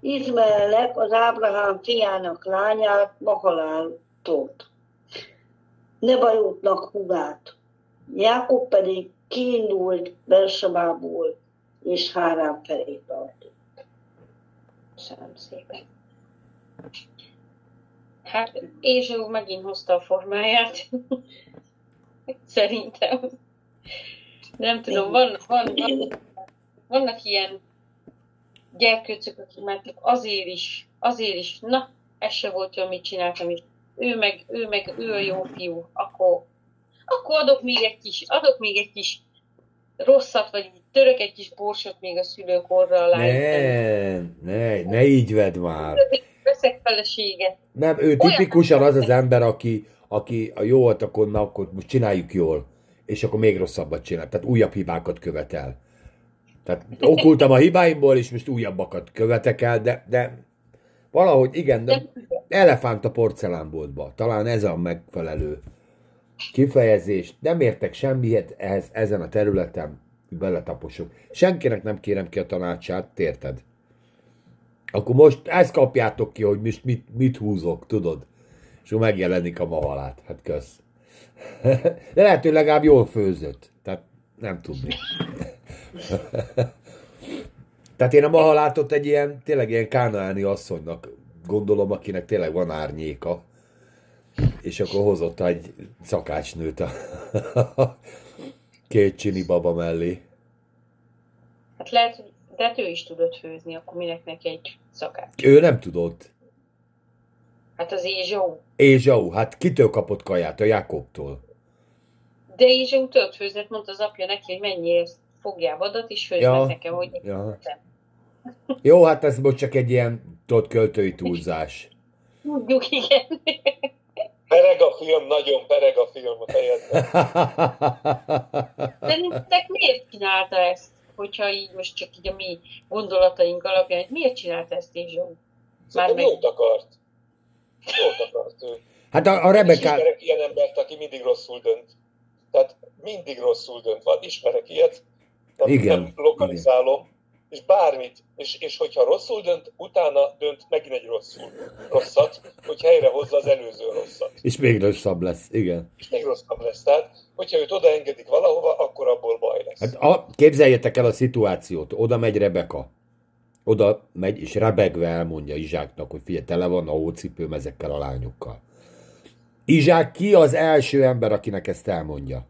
Izmaelnek, az Ábrahám fiának lányát, Mahaláltót, Nebajótnak hugát. Jákob pedig kiindult Bersabából, és Hárám felé tartott. Köszönöm szépen. Hát Ézsó megint hozta a formáját. [LAUGHS] Szerintem. Nem tudom, van, van, van, vannak ilyen gyerkőcök, akik már azért is, azért is, na, ez se volt jó, mit csináltam, és ő meg, ő meg, ő a jó fiú, akkor, akkor adok még egy kis, adok még egy kis rosszat, vagy török egy kis borsot még a szülőkorra a Ne, ne, ne így vedd már. Veszek feleséget. Nem, ő tipikusan az az ember, aki, aki a jót, akkor, na, akkor most csináljuk jól, és akkor még rosszabbat csinál. Tehát újabb hibákat követel. Tehát okultam a hibáimból, és most újabbakat követek el, de, de valahogy igen, de elefánt a porcelánboltba. Talán ez a megfelelő kifejezés. Nem értek semmihet ehhez, ezen a területen, beletaposok. Senkinek nem kérem ki a tanácsát, érted? Akkor most ezt kapjátok ki, hogy most mit, mit húzok, tudod? És akkor megjelenik a mahalát. Hát kösz. De lehet, hogy legalább jól főzött. Tehát nem tudni. Tehát én a mahalátot egy ilyen, tényleg ilyen kánaáni asszonynak gondolom, akinek tényleg van árnyéka. És akkor hozott egy szakácsnőt a két csini baba mellé. Hát lehet, hogy de hát ő is tudott főzni, akkor minek neki egy szakács. Ő nem tudott. Hát az Ézsó. Ézsó, hát kitől kapott kaját? A Jákobtól. De Ézsó tudott főzni, mondta az apja neki, hogy mennyi fogjába adat, és főzni ja. nekem, hogy ja. [LAUGHS] Jó, hát ez most csak egy ilyen tudod, költői túlzás. Tudjuk, igen. Pereg a film, nagyon pereg a film a fejedben. [LAUGHS] Szerintetek miért csinálta ezt? hogyha így most csak így a mi gondolataink alapján, hogy miért csinált ezt Ézsó? Már meg... jót akart. Jót akart ő. Hát a, a Rebecca... ismerek ilyen embert, aki mindig rosszul dönt. Tehát mindig rosszul dönt van. Ismerek ilyet. Nem, igen, nem lokalizálom. Igen. És bármit. És, és hogyha rosszul dönt, utána dönt megint egy rosszul. Rosszat, hogy helyre hozza az előző rosszat. És még rosszabb lesz, igen. És még rosszabb lesz. Tehát hogyha őt odaengedik valahova, akkor abból baj lesz. Hát a, képzeljétek el a szituációt, oda megy Rebeka, oda megy, és rebegve elmondja Izsáknak, hogy figyelj, tele van a hócipőm ezekkel a lányokkal. Izsák ki az első ember, akinek ezt elmondja?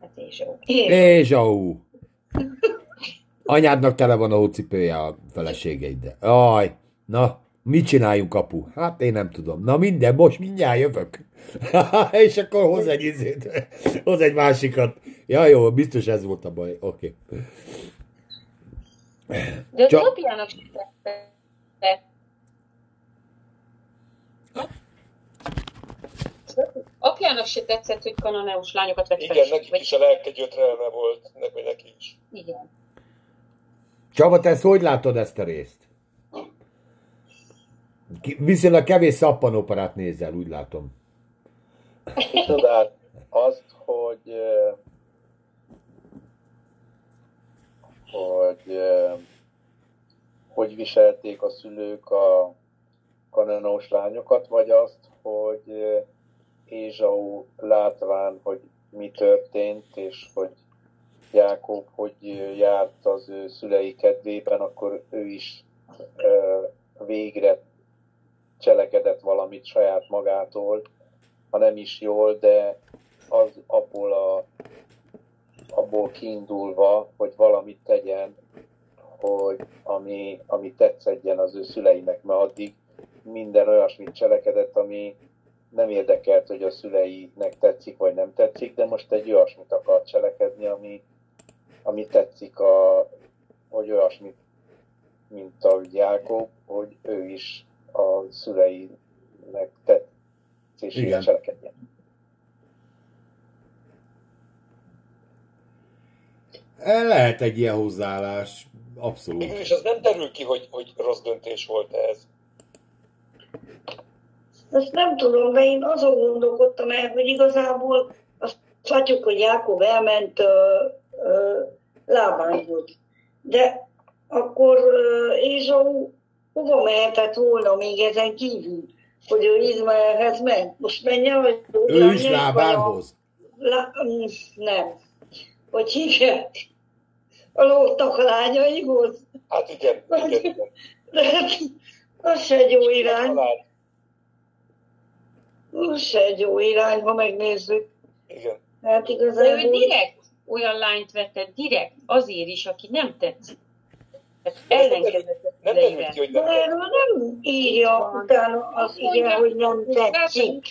Hát Ézsau. Ézsau. Anyádnak tele van a hócipője a feleségeiddel. Aj, na, mit csináljunk, apu? Hát én nem tudom. Na minden, most mindjárt jövök. [LAUGHS] és akkor hoz egy izét, hoz egy másikat. Ja, jó, biztos ez volt a baj. Oké. Okay. De az Csak... tetszett. Apjának se tetszett, hogy kanoneus lányokat vett Igen, neki vagy... is a lelke gyötrelme volt, neki, neki is. Igen. Csaba, te ezt hogy látod ezt a részt? Viszonylag kevés szappanoperát nézel, úgy látom. Tudod, azt, hogy hogy hogy viselték a szülők a kanonós lányokat, vagy azt, hogy Ézsau látván, hogy mi történt, és hogy Jákob hogy járt az ő szülei kedvében, akkor ő is végre cselekedett valamit saját magától, ha nem is jól, de az abból, a, abból kiindulva, hogy valamit tegyen, hogy ami, ami tetszedjen az ő szüleinek, mert addig minden olyasmit cselekedett, ami, nem érdekelt, hogy a szüleinek tetszik vagy nem tetszik, de most egy olyasmit akar cselekedni, ami, ami tetszik, a, hogy olyasmit, mint a Jákob, hogy ő is a szüleinek tetszésére cselekedjen. Lehet egy ilyen hozzáállás, abszolút. És az nem derül ki, hogy, hogy rossz döntés volt ez. Ezt nem tudom, de én azon gondolkodtam el, hogy igazából azt látjuk, hogy Jákob elment Lábányhoz. De akkor Ézsau hova mehetett volna még ezen kívül, hogy ő Izmaelhez ment? Most menjen, vagy Ő is Lábánhoz? Lá... Nem. Hogy hívják? A lóttak a lányaihoz? Hát igen, igen. De az se egy jó irány. Az se egy jó irány, ha megnézzük. Igen. Hát De igazából... ő direkt olyan lányt vetett, direkt azért is, aki nem tetszik. Tehát ellenkezett Nem derül ki, hogy De nem erről nem írja utána az igen, hogy nem tetszik.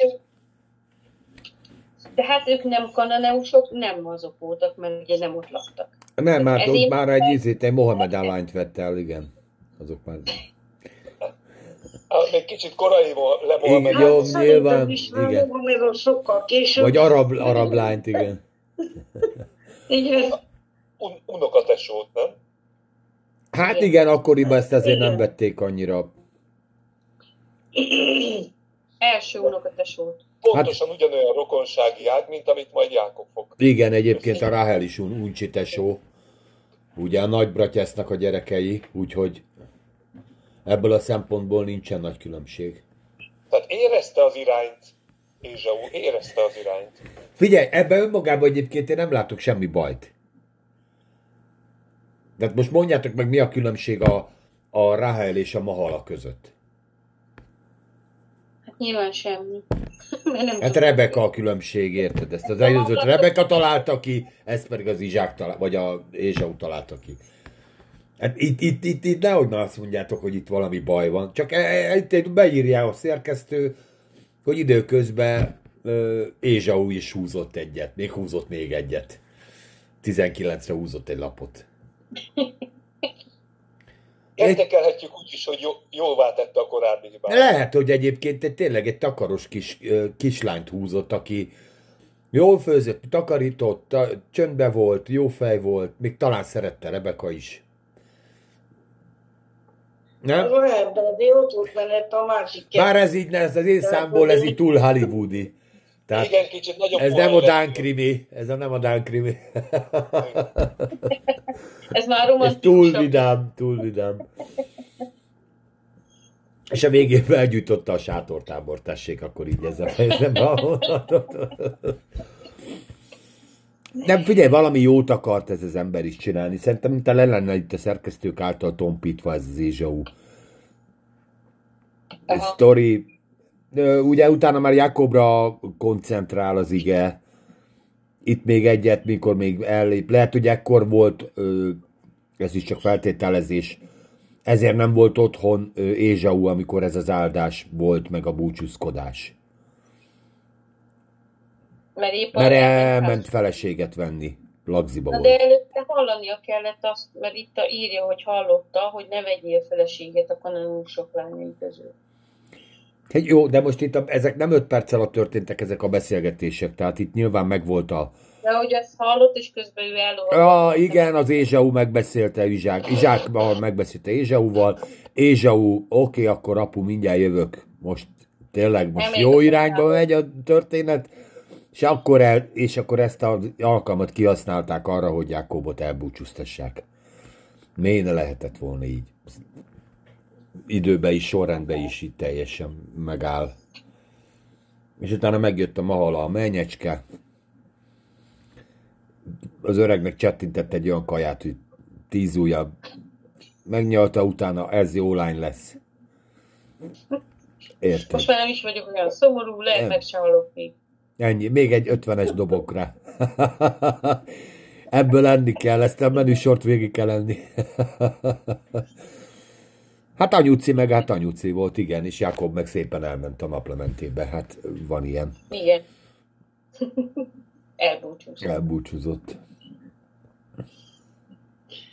De hát ők nem kananeusok, nem azok voltak, mert ugye nem ott laktak. Nem, már, Ezért- ott már egy izét, egy Mohamed lányt vette el, igen. Azok már... Hát még kicsit korai volt le Igen, Mohamed. jó, Hát nyilván, igen. Sokkal később. Vagy arab, arab lányt, igen. [LAUGHS] Igen. Un- unokatesót, nem? Hát igen, akkoriban ezt azért nem vették annyira. Első unokatesót. Pontosan ugyanolyan rokonsági ág, mint amit majd Jákob fog. Igen, egyébként a Rahel is un, uncsi tesó. Ugye a nagybratyásznak a gyerekei, úgyhogy ebből a szempontból nincsen nagy különbség. Tehát érezte az irányt, Ézsau, érezte az irányt. Figyelj, ebben önmagában egyébként én nem látok semmi bajt. De most mondjátok meg, mi a különbség a, a Rahel és a Mahala között. Hát nyilván semmi. [LAUGHS] Mert nem Hát. Rebeka a különbség, érted? Ezt az előzőt Rebeka találta ki, ezt pedig az Izsák találta, vagy a Ézsau találta ki. Hát itt, itt, itt, itt nehogy már azt mondjátok, hogy itt valami baj van. Csak e- e- itt beírja a szerkesztő, hogy időközben Ézsau is húzott egyet, még húzott még egyet. 19-re húzott egy lapot. [LAUGHS] Értékelhetjük úgy is, hogy jó, jóvá tette a korábbi hibát. Lehet, hogy egyébként egy, tényleg egy takaros kis, kislányt húzott, aki jól főzött, takarított, ta, csöndbe volt, jó fej volt, még talán szerette Rebeka is. Nem? Lehet, de azért ott volt menet a másik Bár ez így, ez az én számból, ez így túl hollywoodi. Tehát Igen, kicsit nagyobb ez nem a. Dán krimi, ez a nem a Dán krimi. Ez már Ez romantikus. túl vidám, túl vidám. És a végén felgyújtotta a sátortábor, tessék, akkor így ezzel fejezem be a mondatot. Nem, figyelj, valami jót akart ez az ember is csinálni. Szerintem, mint le lenne itt a szerkesztők által tompítva ez az Ézsau sztori. Ugye utána már Jakobra koncentrál az ige. Itt még egyet, mikor még ellép. Lehet, hogy ekkor volt, ez is csak feltételezés, ezért nem volt otthon Ézsau, amikor ez az áldás volt, meg a búcsúzkodás. Mert épp Mert elment feleséget venni. Lagziba Na de volt. előtte hallania kellett azt, mert itt a, írja, hogy hallotta, hogy ne vegyél feleséget a kanonusok lányai közül. Hát jó, de most itt a, ezek nem öt perc alatt történtek ezek a beszélgetések, tehát itt nyilván megvolt a... De hogy ezt hallott, és közben ő elolvasta. Ja, igen, az Ézsau megbeszélte Izsák. Izsák megbeszélte Ézsauval. Ézsau, oké, akkor apu, mindjárt jövök. Most tényleg most Nem jó irányba megy a történet. És akkor, el, és akkor ezt az alkalmat kihasználták arra, hogy Jákobot elbúcsúztassák. Miért ne lehetett volna így? Időben is, sorrendben is így teljesen megáll. És utána megjött a mahala a mennyecske. Az öregnek csettintett egy olyan kaját, hogy tíz ujjabb. Megnyalta utána, ez jó lány lesz. Érted? Most már nem is vagyok olyan szomorú, lehet meg se hallok még. Ennyi, még egy ötvenes dobok rá. [LAUGHS] Ebből enni kell, ezt a menüsort végig kell enni. [LAUGHS] Hát anyuci meg hát anyuci volt, igen, és Jakob meg szépen elment a naplementébe, hát van ilyen. Igen. [LAUGHS] Elbúcsúzott. Elbúcsúzott.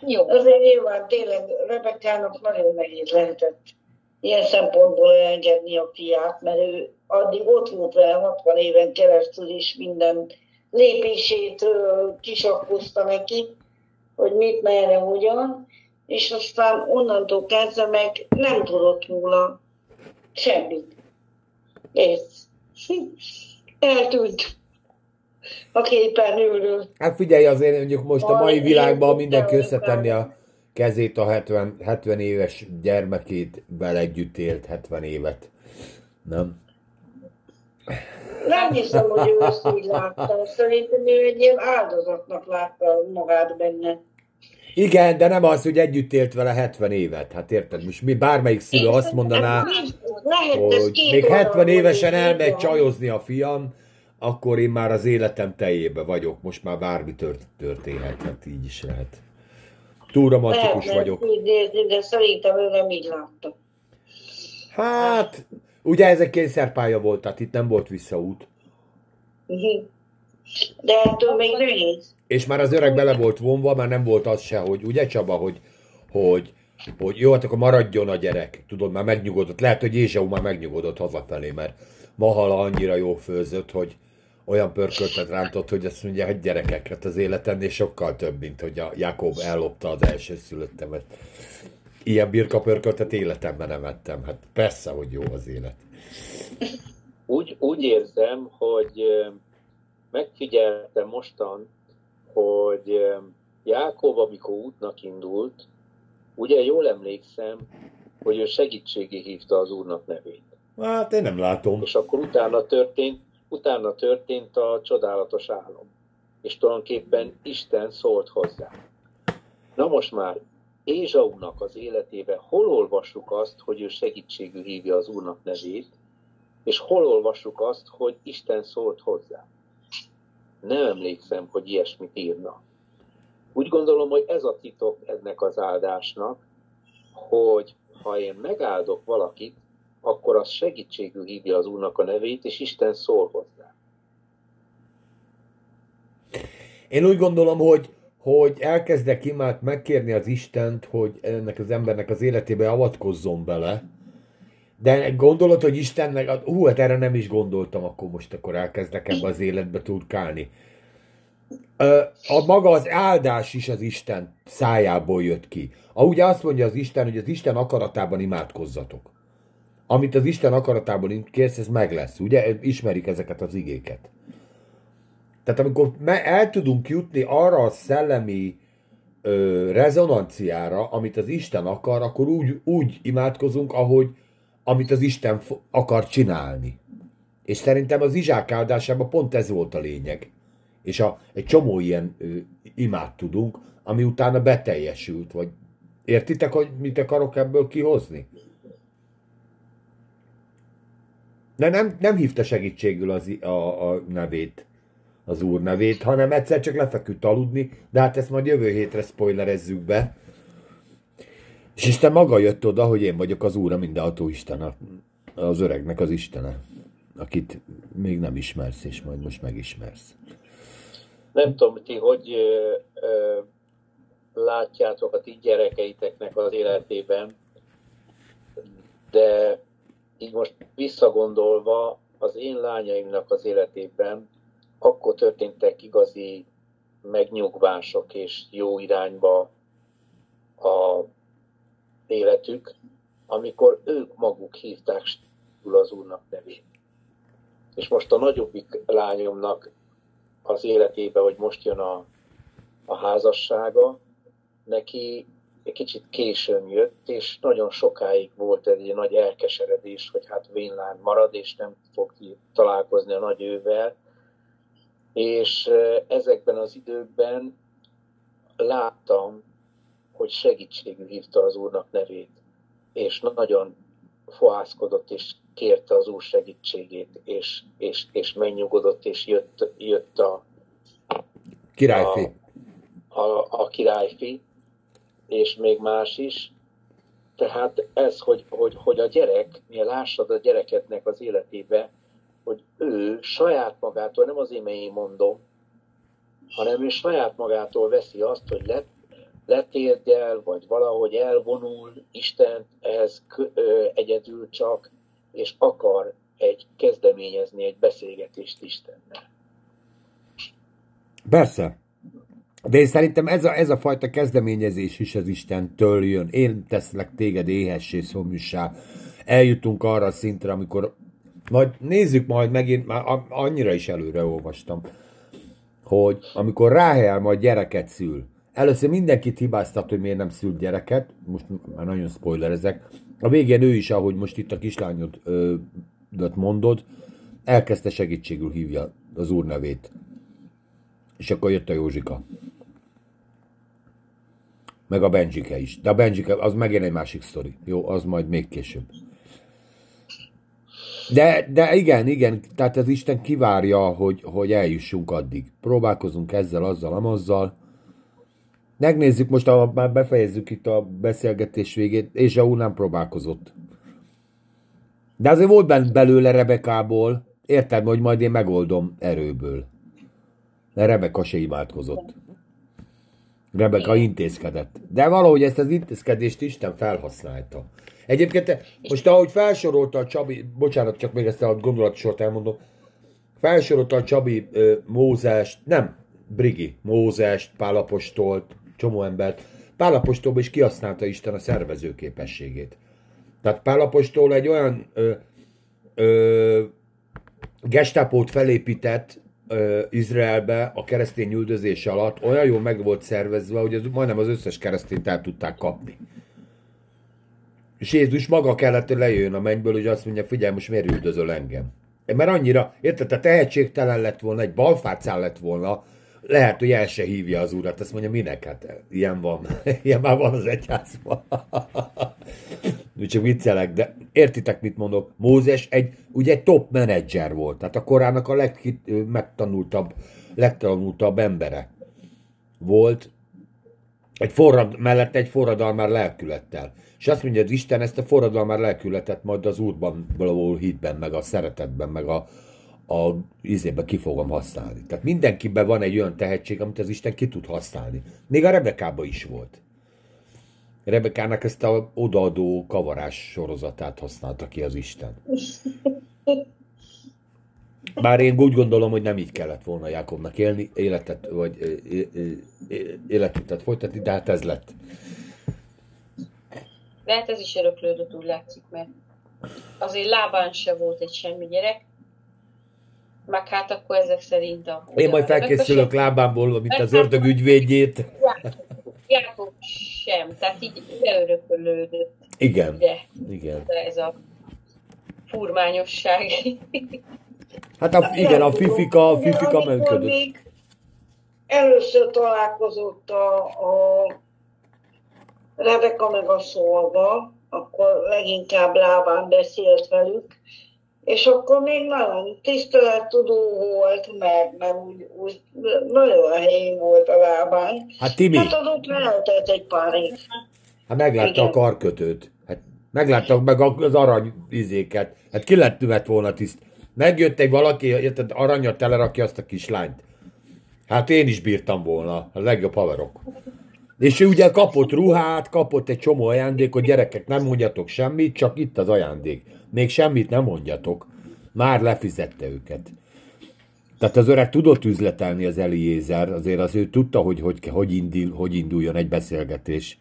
Jó. Azért nyilván tényleg Rebekának nagyon nehéz lehetett ilyen szempontból elengedni a fiát, mert ő addig ott volt vele 60 éven keresztül is minden lépését kisakkozta neki, hogy mit, merre, hogyan, és aztán onnantól kezdve meg nem tudott róla semmit. És eltűnt a képernyőről. Hát figyelj, azért mondjuk most a mai világban mindenki összetenni a kezét a 70, 70 éves gyermekét vele együtt élt 70 évet. Nem? Nem hiszem, hogy ő ezt így látta. Szerintem ő egy ilyen áldozatnak látta magát benne. Igen, de nem az, hogy együtt élt vele 70 évet. Hát érted, most mi bármelyik szülő azt mondaná, hogy még 70 évesen elmegy csajozni a fiam, akkor én már az életem teljébe vagyok, most már bármi tört, történhet, hát így is lehet. Túl romantikus lehet, vagyok. Így de szerintem ő nem így látta. Hát, ugye ez egy kényszerpálya volt, tehát itt nem volt visszaút. Mhm. De ettől még nehéz. És már az öreg bele volt vonva, már nem volt az se, hogy ugye Csaba, hogy, hogy, hogy jó, hát akkor maradjon a gyerek. Tudod, már megnyugodott. Lehet, hogy Ézsau már megnyugodott hazafelé, mert Mahala annyira jó főzött, hogy olyan pörköltet rántott, hogy azt mondja, hogy gyerekeket az életennél sokkal több, mint hogy a Jakob ellopta az első szülöttemet. Ilyen birka pörköltet életemben nem ettem. Hát persze, hogy jó az élet. Úgy, úgy érzem, hogy megfigyeltem mostan, hogy Jákob, amikor útnak indult, ugye jól emlékszem, hogy ő segítségé hívta az úrnak nevét. Hát én nem látom. És akkor utána történt, utána történt a csodálatos álom. És tulajdonképpen Isten szólt hozzá. Na most már Ézsaunak az életében hol olvassuk azt, hogy ő segítségű hívja az Úrnak nevét, és hol olvassuk azt, hogy Isten szólt hozzá. Nem emlékszem, hogy ilyesmit írna. Úgy gondolom, hogy ez a titok ennek az áldásnak, hogy ha én megáldok valakit, akkor az segítségül hívja az Úrnak a nevét, és Isten szól hozzá. Én úgy gondolom, hogy, hogy elkezdek imád megkérni az Istent, hogy ennek az embernek az életébe avatkozzon bele, de gondolod, hogy Istennek, hú, hát erre nem is gondoltam, akkor most akkor elkezdek ebbe az életbe turkálni. A maga az áldás is az Isten szájából jött ki. Ahogy azt mondja az Isten, hogy az Isten akaratában imádkozzatok. Amit az Isten akaratában kérsz, ez meg lesz. Ugye? Ismerik ezeket az igéket. Tehát amikor el tudunk jutni arra a szellemi ö, rezonanciára, amit az Isten akar, akkor úgy, úgy imádkozunk, ahogy amit az Isten akar csinálni. És szerintem az Izsák áldásában pont ez volt a lényeg. És a, egy csomó ilyen ö, imát tudunk, ami utána beteljesült, vagy értitek, hogy mit akarok ebből kihozni? De nem, nem hívta segítségül az, a, a nevét, az úr nevét, hanem egyszer csak lefeküdt aludni, de hát ezt majd jövő hétre spoilerezzük be. És Isten maga jött oda, hogy én vagyok az úra mindenható Isten, az öregnek az Istene, akit még nem ismersz, és majd most megismersz. Nem tudom, ti hogy ö, ö, látjátok a ti gyerekeiteknek az életében, de így most visszagondolva az én lányaimnak az életében akkor történtek igazi megnyugvások és jó irányba a életük, amikor ők maguk hívták az Úrnak nevét. És most a nagyobbik lányomnak az életébe, hogy most jön a, a házassága, neki egy kicsit későn jött, és nagyon sokáig volt egy nagy elkeseredés, hogy hát Vénlán marad, és nem fog találkozni a nagy ővel. És ezekben az időkben láttam, hogy segítségű hívta az Úrnak nevét, és nagyon fohászkodott, és kérte az Úr segítségét, és, és, és megnyugodott, és jött, jött a, királyfi. A, a, a királyfi, és még más is. tehát ez, hogy, hogy, hogy a gyerek, mi lássad a gyerekednek az életébe, hogy ő saját magától, nem az én mondom, hanem ő saját magától veszi azt, hogy let, letérdel, vagy valahogy elvonul Isten ehhez egyedül csak, és akar egy kezdeményezni egy beszélgetést Istennel. Persze. De én szerintem ez a, ez a fajta kezdeményezés is az Istentől jön. Én teszlek téged éhessé, szomjussá. Eljutunk arra a szintre, amikor majd nézzük majd megint, már annyira is előre olvastam, hogy amikor Ráhel majd gyereket szül, először mindenkit hibáztat, hogy miért nem szült gyereket, most már nagyon spoilerezek, a végén ő is, ahogy most itt a kislányod ö, mondod, elkezdte segítségül hívja az úr nevét. És akkor jött a Józsika. Meg a Benjike is. De a Benjike, az megint egy másik sztori. Jó, az majd még később. De, de igen, igen, tehát az Isten kivárja, hogy, hogy eljussunk addig. Próbálkozunk ezzel, azzal, amazzal. Megnézzük most, a, már befejezzük itt a beszélgetés végét, és a nem próbálkozott. De azért volt bent belőle Rebekából, érted, hogy majd én megoldom erőből. De Rebeka se imádkozott. Rebeka intézkedett. De valahogy ezt az intézkedést Isten felhasználta. Egyébként most ahogy felsorolta a Csabi, bocsánat, csak még ezt a gondolatsort elmondom, felsorolta a Csabi Mózest, nem, Brigi, Mózest, Pálapostolt, csomó embert, Pálapostolban is kihasználta Isten a szervező képességét. Tehát Pálapostól egy olyan ö, ö, gestapót felépített ö, Izraelbe a keresztény üldözés alatt, olyan jól meg volt szervezve, hogy az, majdnem az összes keresztényt el tudták kapni. És Jézus maga kellett, hogy lejöjjön a mennyből, hogy azt mondja, figyelj, most miért üldözöl engem? Mert annyira, érted, a tehetségtelen lett volna, egy balfácál lett volna, lehet, hogy el se hívja az urat, azt mondja, minek? Hát ilyen van. [LAUGHS] ilyen már van az egyházban. [LAUGHS] Csak viccelek, de értitek, mit mondok? Mózes egy, ugye egy top menedzser volt, tehát a korának a legmegtanultabb, legtanultabb embere volt, egy forrad, mellett egy forradalmár lelkülettel. És azt mondja, hogy Isten ezt a forradalmár lelkületet majd az útban valahol hitben, meg a szeretetben, meg a, a izébe ki fogom használni. Tehát mindenkiben van egy olyan tehetség, amit az Isten ki tud használni. Még a Rebekába is volt. Rebekának ezt a odaadó kavarás sorozatát használta ki az Isten. Bár én úgy gondolom, hogy nem így kellett volna Jákobnak élni, életet, vagy életutat folytatni, de hát ez lett. Lehet ez is öröklődött, úgy látszik, mert azért lábán se volt egy semmi gyerek, meg hát akkor ezek szerint a... Én majd felkészülök lábámból, mint az ördög ügyvédjét. Jákob sem, tehát így leörökölődött. Igen, de, igen. De ez a furmányosság. Hát a, igen, a fifika, a fifika működött. Először találkozott a, a Rebeka meg a szolga, akkor leginkább lábán beszélt velük, és akkor még nagyon tisztelettudó volt, mert nem úgy, úgy nagyon helyén volt a lábán. Hát Timi. Hát adott lehetett egy pár év. Hát meglátta Igen. a karkötőt. Hát megláttak meg az arany izéket. Hát ki lett tüvet volna tiszt. Megjött egy valaki, érted, aranyat telerakja azt a kislányt. Hát én is bírtam volna, a legjobb haverok. És ő ugye kapott ruhát, kapott egy csomó ajándékot, gyerekek, nem mondjatok semmit, csak itt az ajándék. Még semmit nem mondjatok. Már lefizette őket. Tehát az öreg tudott üzletelni az Eliézer, azért az ő tudta, hogy hogy, hogy, indul, hogy induljon egy beszélgetés.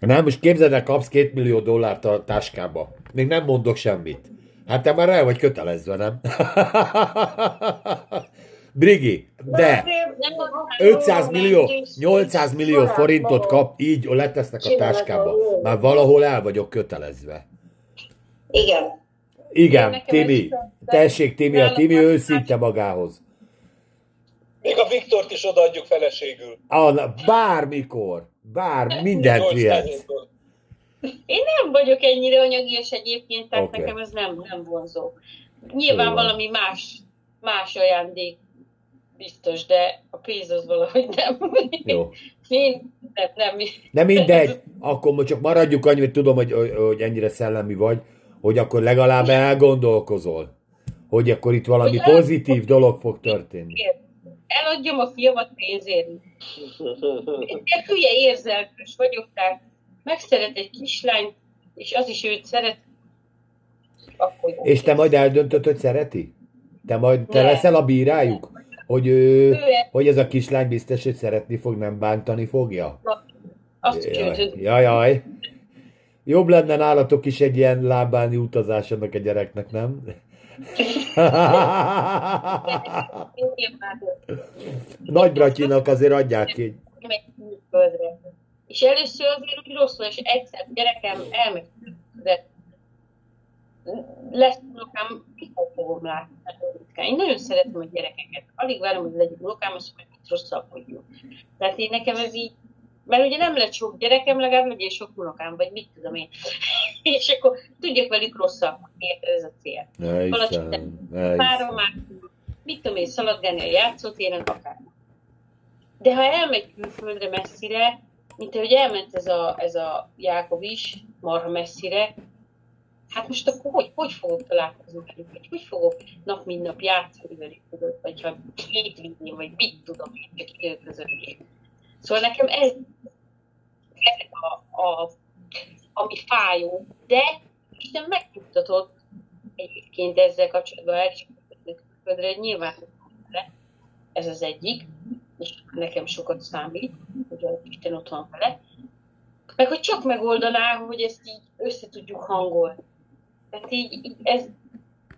Nem, most képzeld el, kapsz két millió dollárt a táskába. Még nem mondok semmit. Hát te már el vagy kötelezve, nem? [LAUGHS] Brigi, de 500 millió, 800 millió forintot kap, így letesznek a táskába. Már valahol el vagyok kötelezve. Igen. Igen, Timi. Tessék, Timi, a Timi őszinte magához. Még a Viktort is odaadjuk feleségül. Ah, bármikor. Bár mindent vihetsz. Én nem vagyok ennyire anyagias egyébként, tehát okay. nekem ez nem, nem vonzó. Nyilván Jó. valami más, más ajándék biztos, de a pénz az valahogy nem. Jó. [LAUGHS] Én nem, nem. Nem mindegy, akkor most csak maradjuk annyi, hogy tudom, hogy, hogy ennyire szellemi vagy, hogy akkor legalább elgondolkozol, hogy akkor itt valami hogy pozitív el... dolog fog történni. Eladjam a fiamat pénzért. Én hülye érzelmes vagyok, tehát megszeret egy kislányt, és az is őt szeret, akkor És te majd eldöntöd, hogy szereti? Te majd te ne. leszel a bírájuk? Hogy, ő, ő, hogy ez a kislány biztos, hogy szeretni fog, nem bántani fogja? Azt jaj, jaj, jaj. Jobb lenne nálatok is egy ilyen lábáni utazás annak a gyereknek, nem? [LAUGHS] Nagybratyinak azért adják ki. És először azért úgy rosszul, és egyszer gyerekem elmegy, de lesz unokám, mikor fogom látni. Én nagyon szeretem a gyerekeket. Alig várom, hogy legyen unokám, azt mondja, hogy rosszabbodjunk. Tehát én nekem ez így, mert ugye nem lett sok gyerekem, legalább legyen sok unokám, vagy mit tudom én. [LAUGHS] és akkor tudjak velük rosszabb, ez a cél. Párom már, mit tudom én, szaladgálni a játszótéren, akár. De ha elmegy külföldre messzire, mint ahogy elment ez a, ez a Jákob is, marha messzire, hát most akkor hogy, hogy fogok találkozni velük, vagy hogy fogok nap mint nap játszani velük, tudod, vagy ha hétvégén, vagy mit tudom én, csak időközönként. Szóval nekem ez, ez a, a, ami fájó, de Isten megnyugtatott egyébként ezzel kapcsolatban elcsökkentőködre, hogy nyilván ez az egyik, és nekem sokat számít, hogy a Isten ott van vele, meg hogy csak megoldaná, hogy ezt így össze tudjuk hangolni. Tehát így, így ez,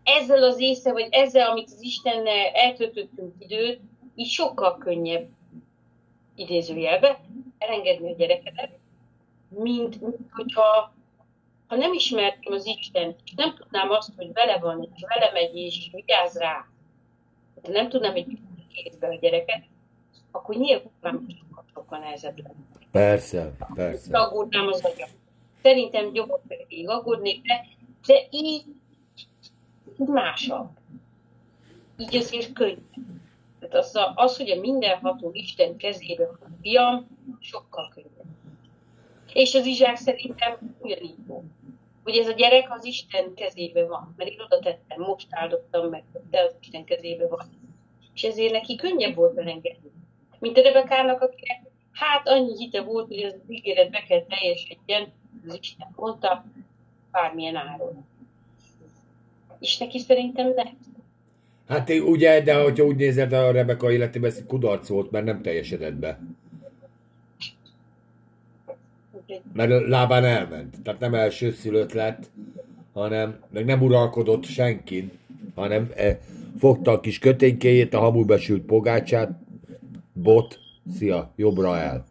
ezzel az észre, vagy ezzel, amit az Istennel eltöltöttünk időt, így sokkal könnyebb idézőjelbe elengedni a gyerekedet, mint, mint hogyha ha nem ismertem az Isten, és nem tudnám azt, hogy vele van, és vele megy, és vigyáz rá, de nem tudnám egy kézbe a gyereket, akkor nyilván sokkal, nehezebb lenne. Persze, persze. Aggódnám az agyam. Szerintem jobb pedig aggódnék, de de így másabb. Így azért könnyű. Tehát az, a, az, hogy a mindenható Isten kezébe van a fiam, sokkal könnyebb. És az Izsák szerintem ugyanígy jó. Hogy ez a gyerek az Isten kezébe van, mert én oda tettem, most áldottam meg, de az Isten kezébe van. És ezért neki könnyebb volt elengedni. Mint a Rebekának, akinek hát annyi hite volt, hogy ez az ígéret be kell teljesedjen, az Isten mondta, bármilyen áron. És neki szerintem ne. Hát ugye, de hogyha úgy nézed, a Rebeka életében ez kudarc volt, mert nem teljesedett be. Mert lábán elment. Tehát nem első szülött lett, hanem meg nem uralkodott senkin, hanem e, fogta a kis köténykéjét, a hamubesült pogácsát, bot, szia, jobbra el.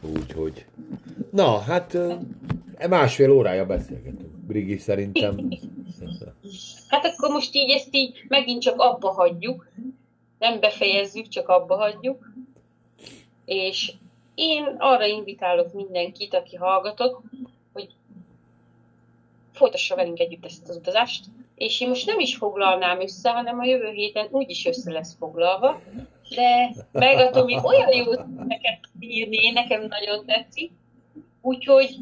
Úgyhogy... Na, hát másfél órája beszélgetünk. Brigi szerintem. Hát akkor most így ezt így megint csak abba hagyjuk. Nem befejezzük, csak abba hagyjuk. És én arra invitálok mindenkit, aki hallgatott, hogy folytassa velünk együtt ezt az utazást. És én most nem is foglalnám össze, hanem a jövő héten úgyis össze lesz foglalva de megadom, hogy olyan jó neked írni, nekem nagyon tetszik. Úgyhogy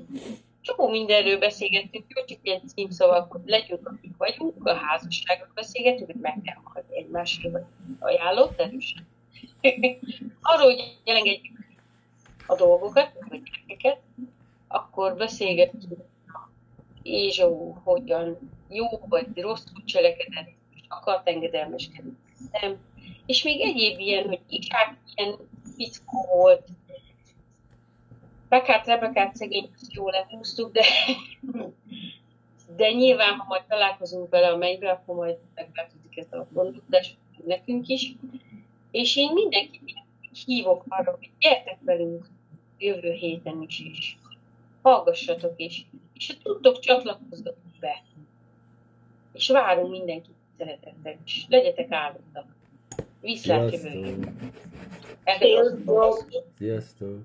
csomó mindenről beszélgettünk, jó, csak ilyen címszavak, legyünk, akik vagyunk, a házasságról beszélgetünk, hogy meg kell hallni egymásról ajánlott erősen. [LAUGHS] Arról, hogy elengedjük a dolgokat, a gyerekeket, akkor beszélgettünk Ézsó hogyan jó vagy rosszul cselekedett, és akart engedelmeskedni. Nem, és még egyéb ilyen, hogy Ikák ilyen fickó volt. Bekát, Rebekát szegény jól lehúztuk, de, de nyilván, ha majd találkozunk vele a mennybe, akkor majd megbátkozik ezt a gondozást nekünk is. És én mindenkit hívok arra, hogy gyertek velünk jövő héten is, is. Hallgassatok is. És ha tudtok, csatlakozzatok be. És várunk mindenkit szeretettel is. Legyetek áldottak. Viszlát jövő. Sziasztok! Sziasztok!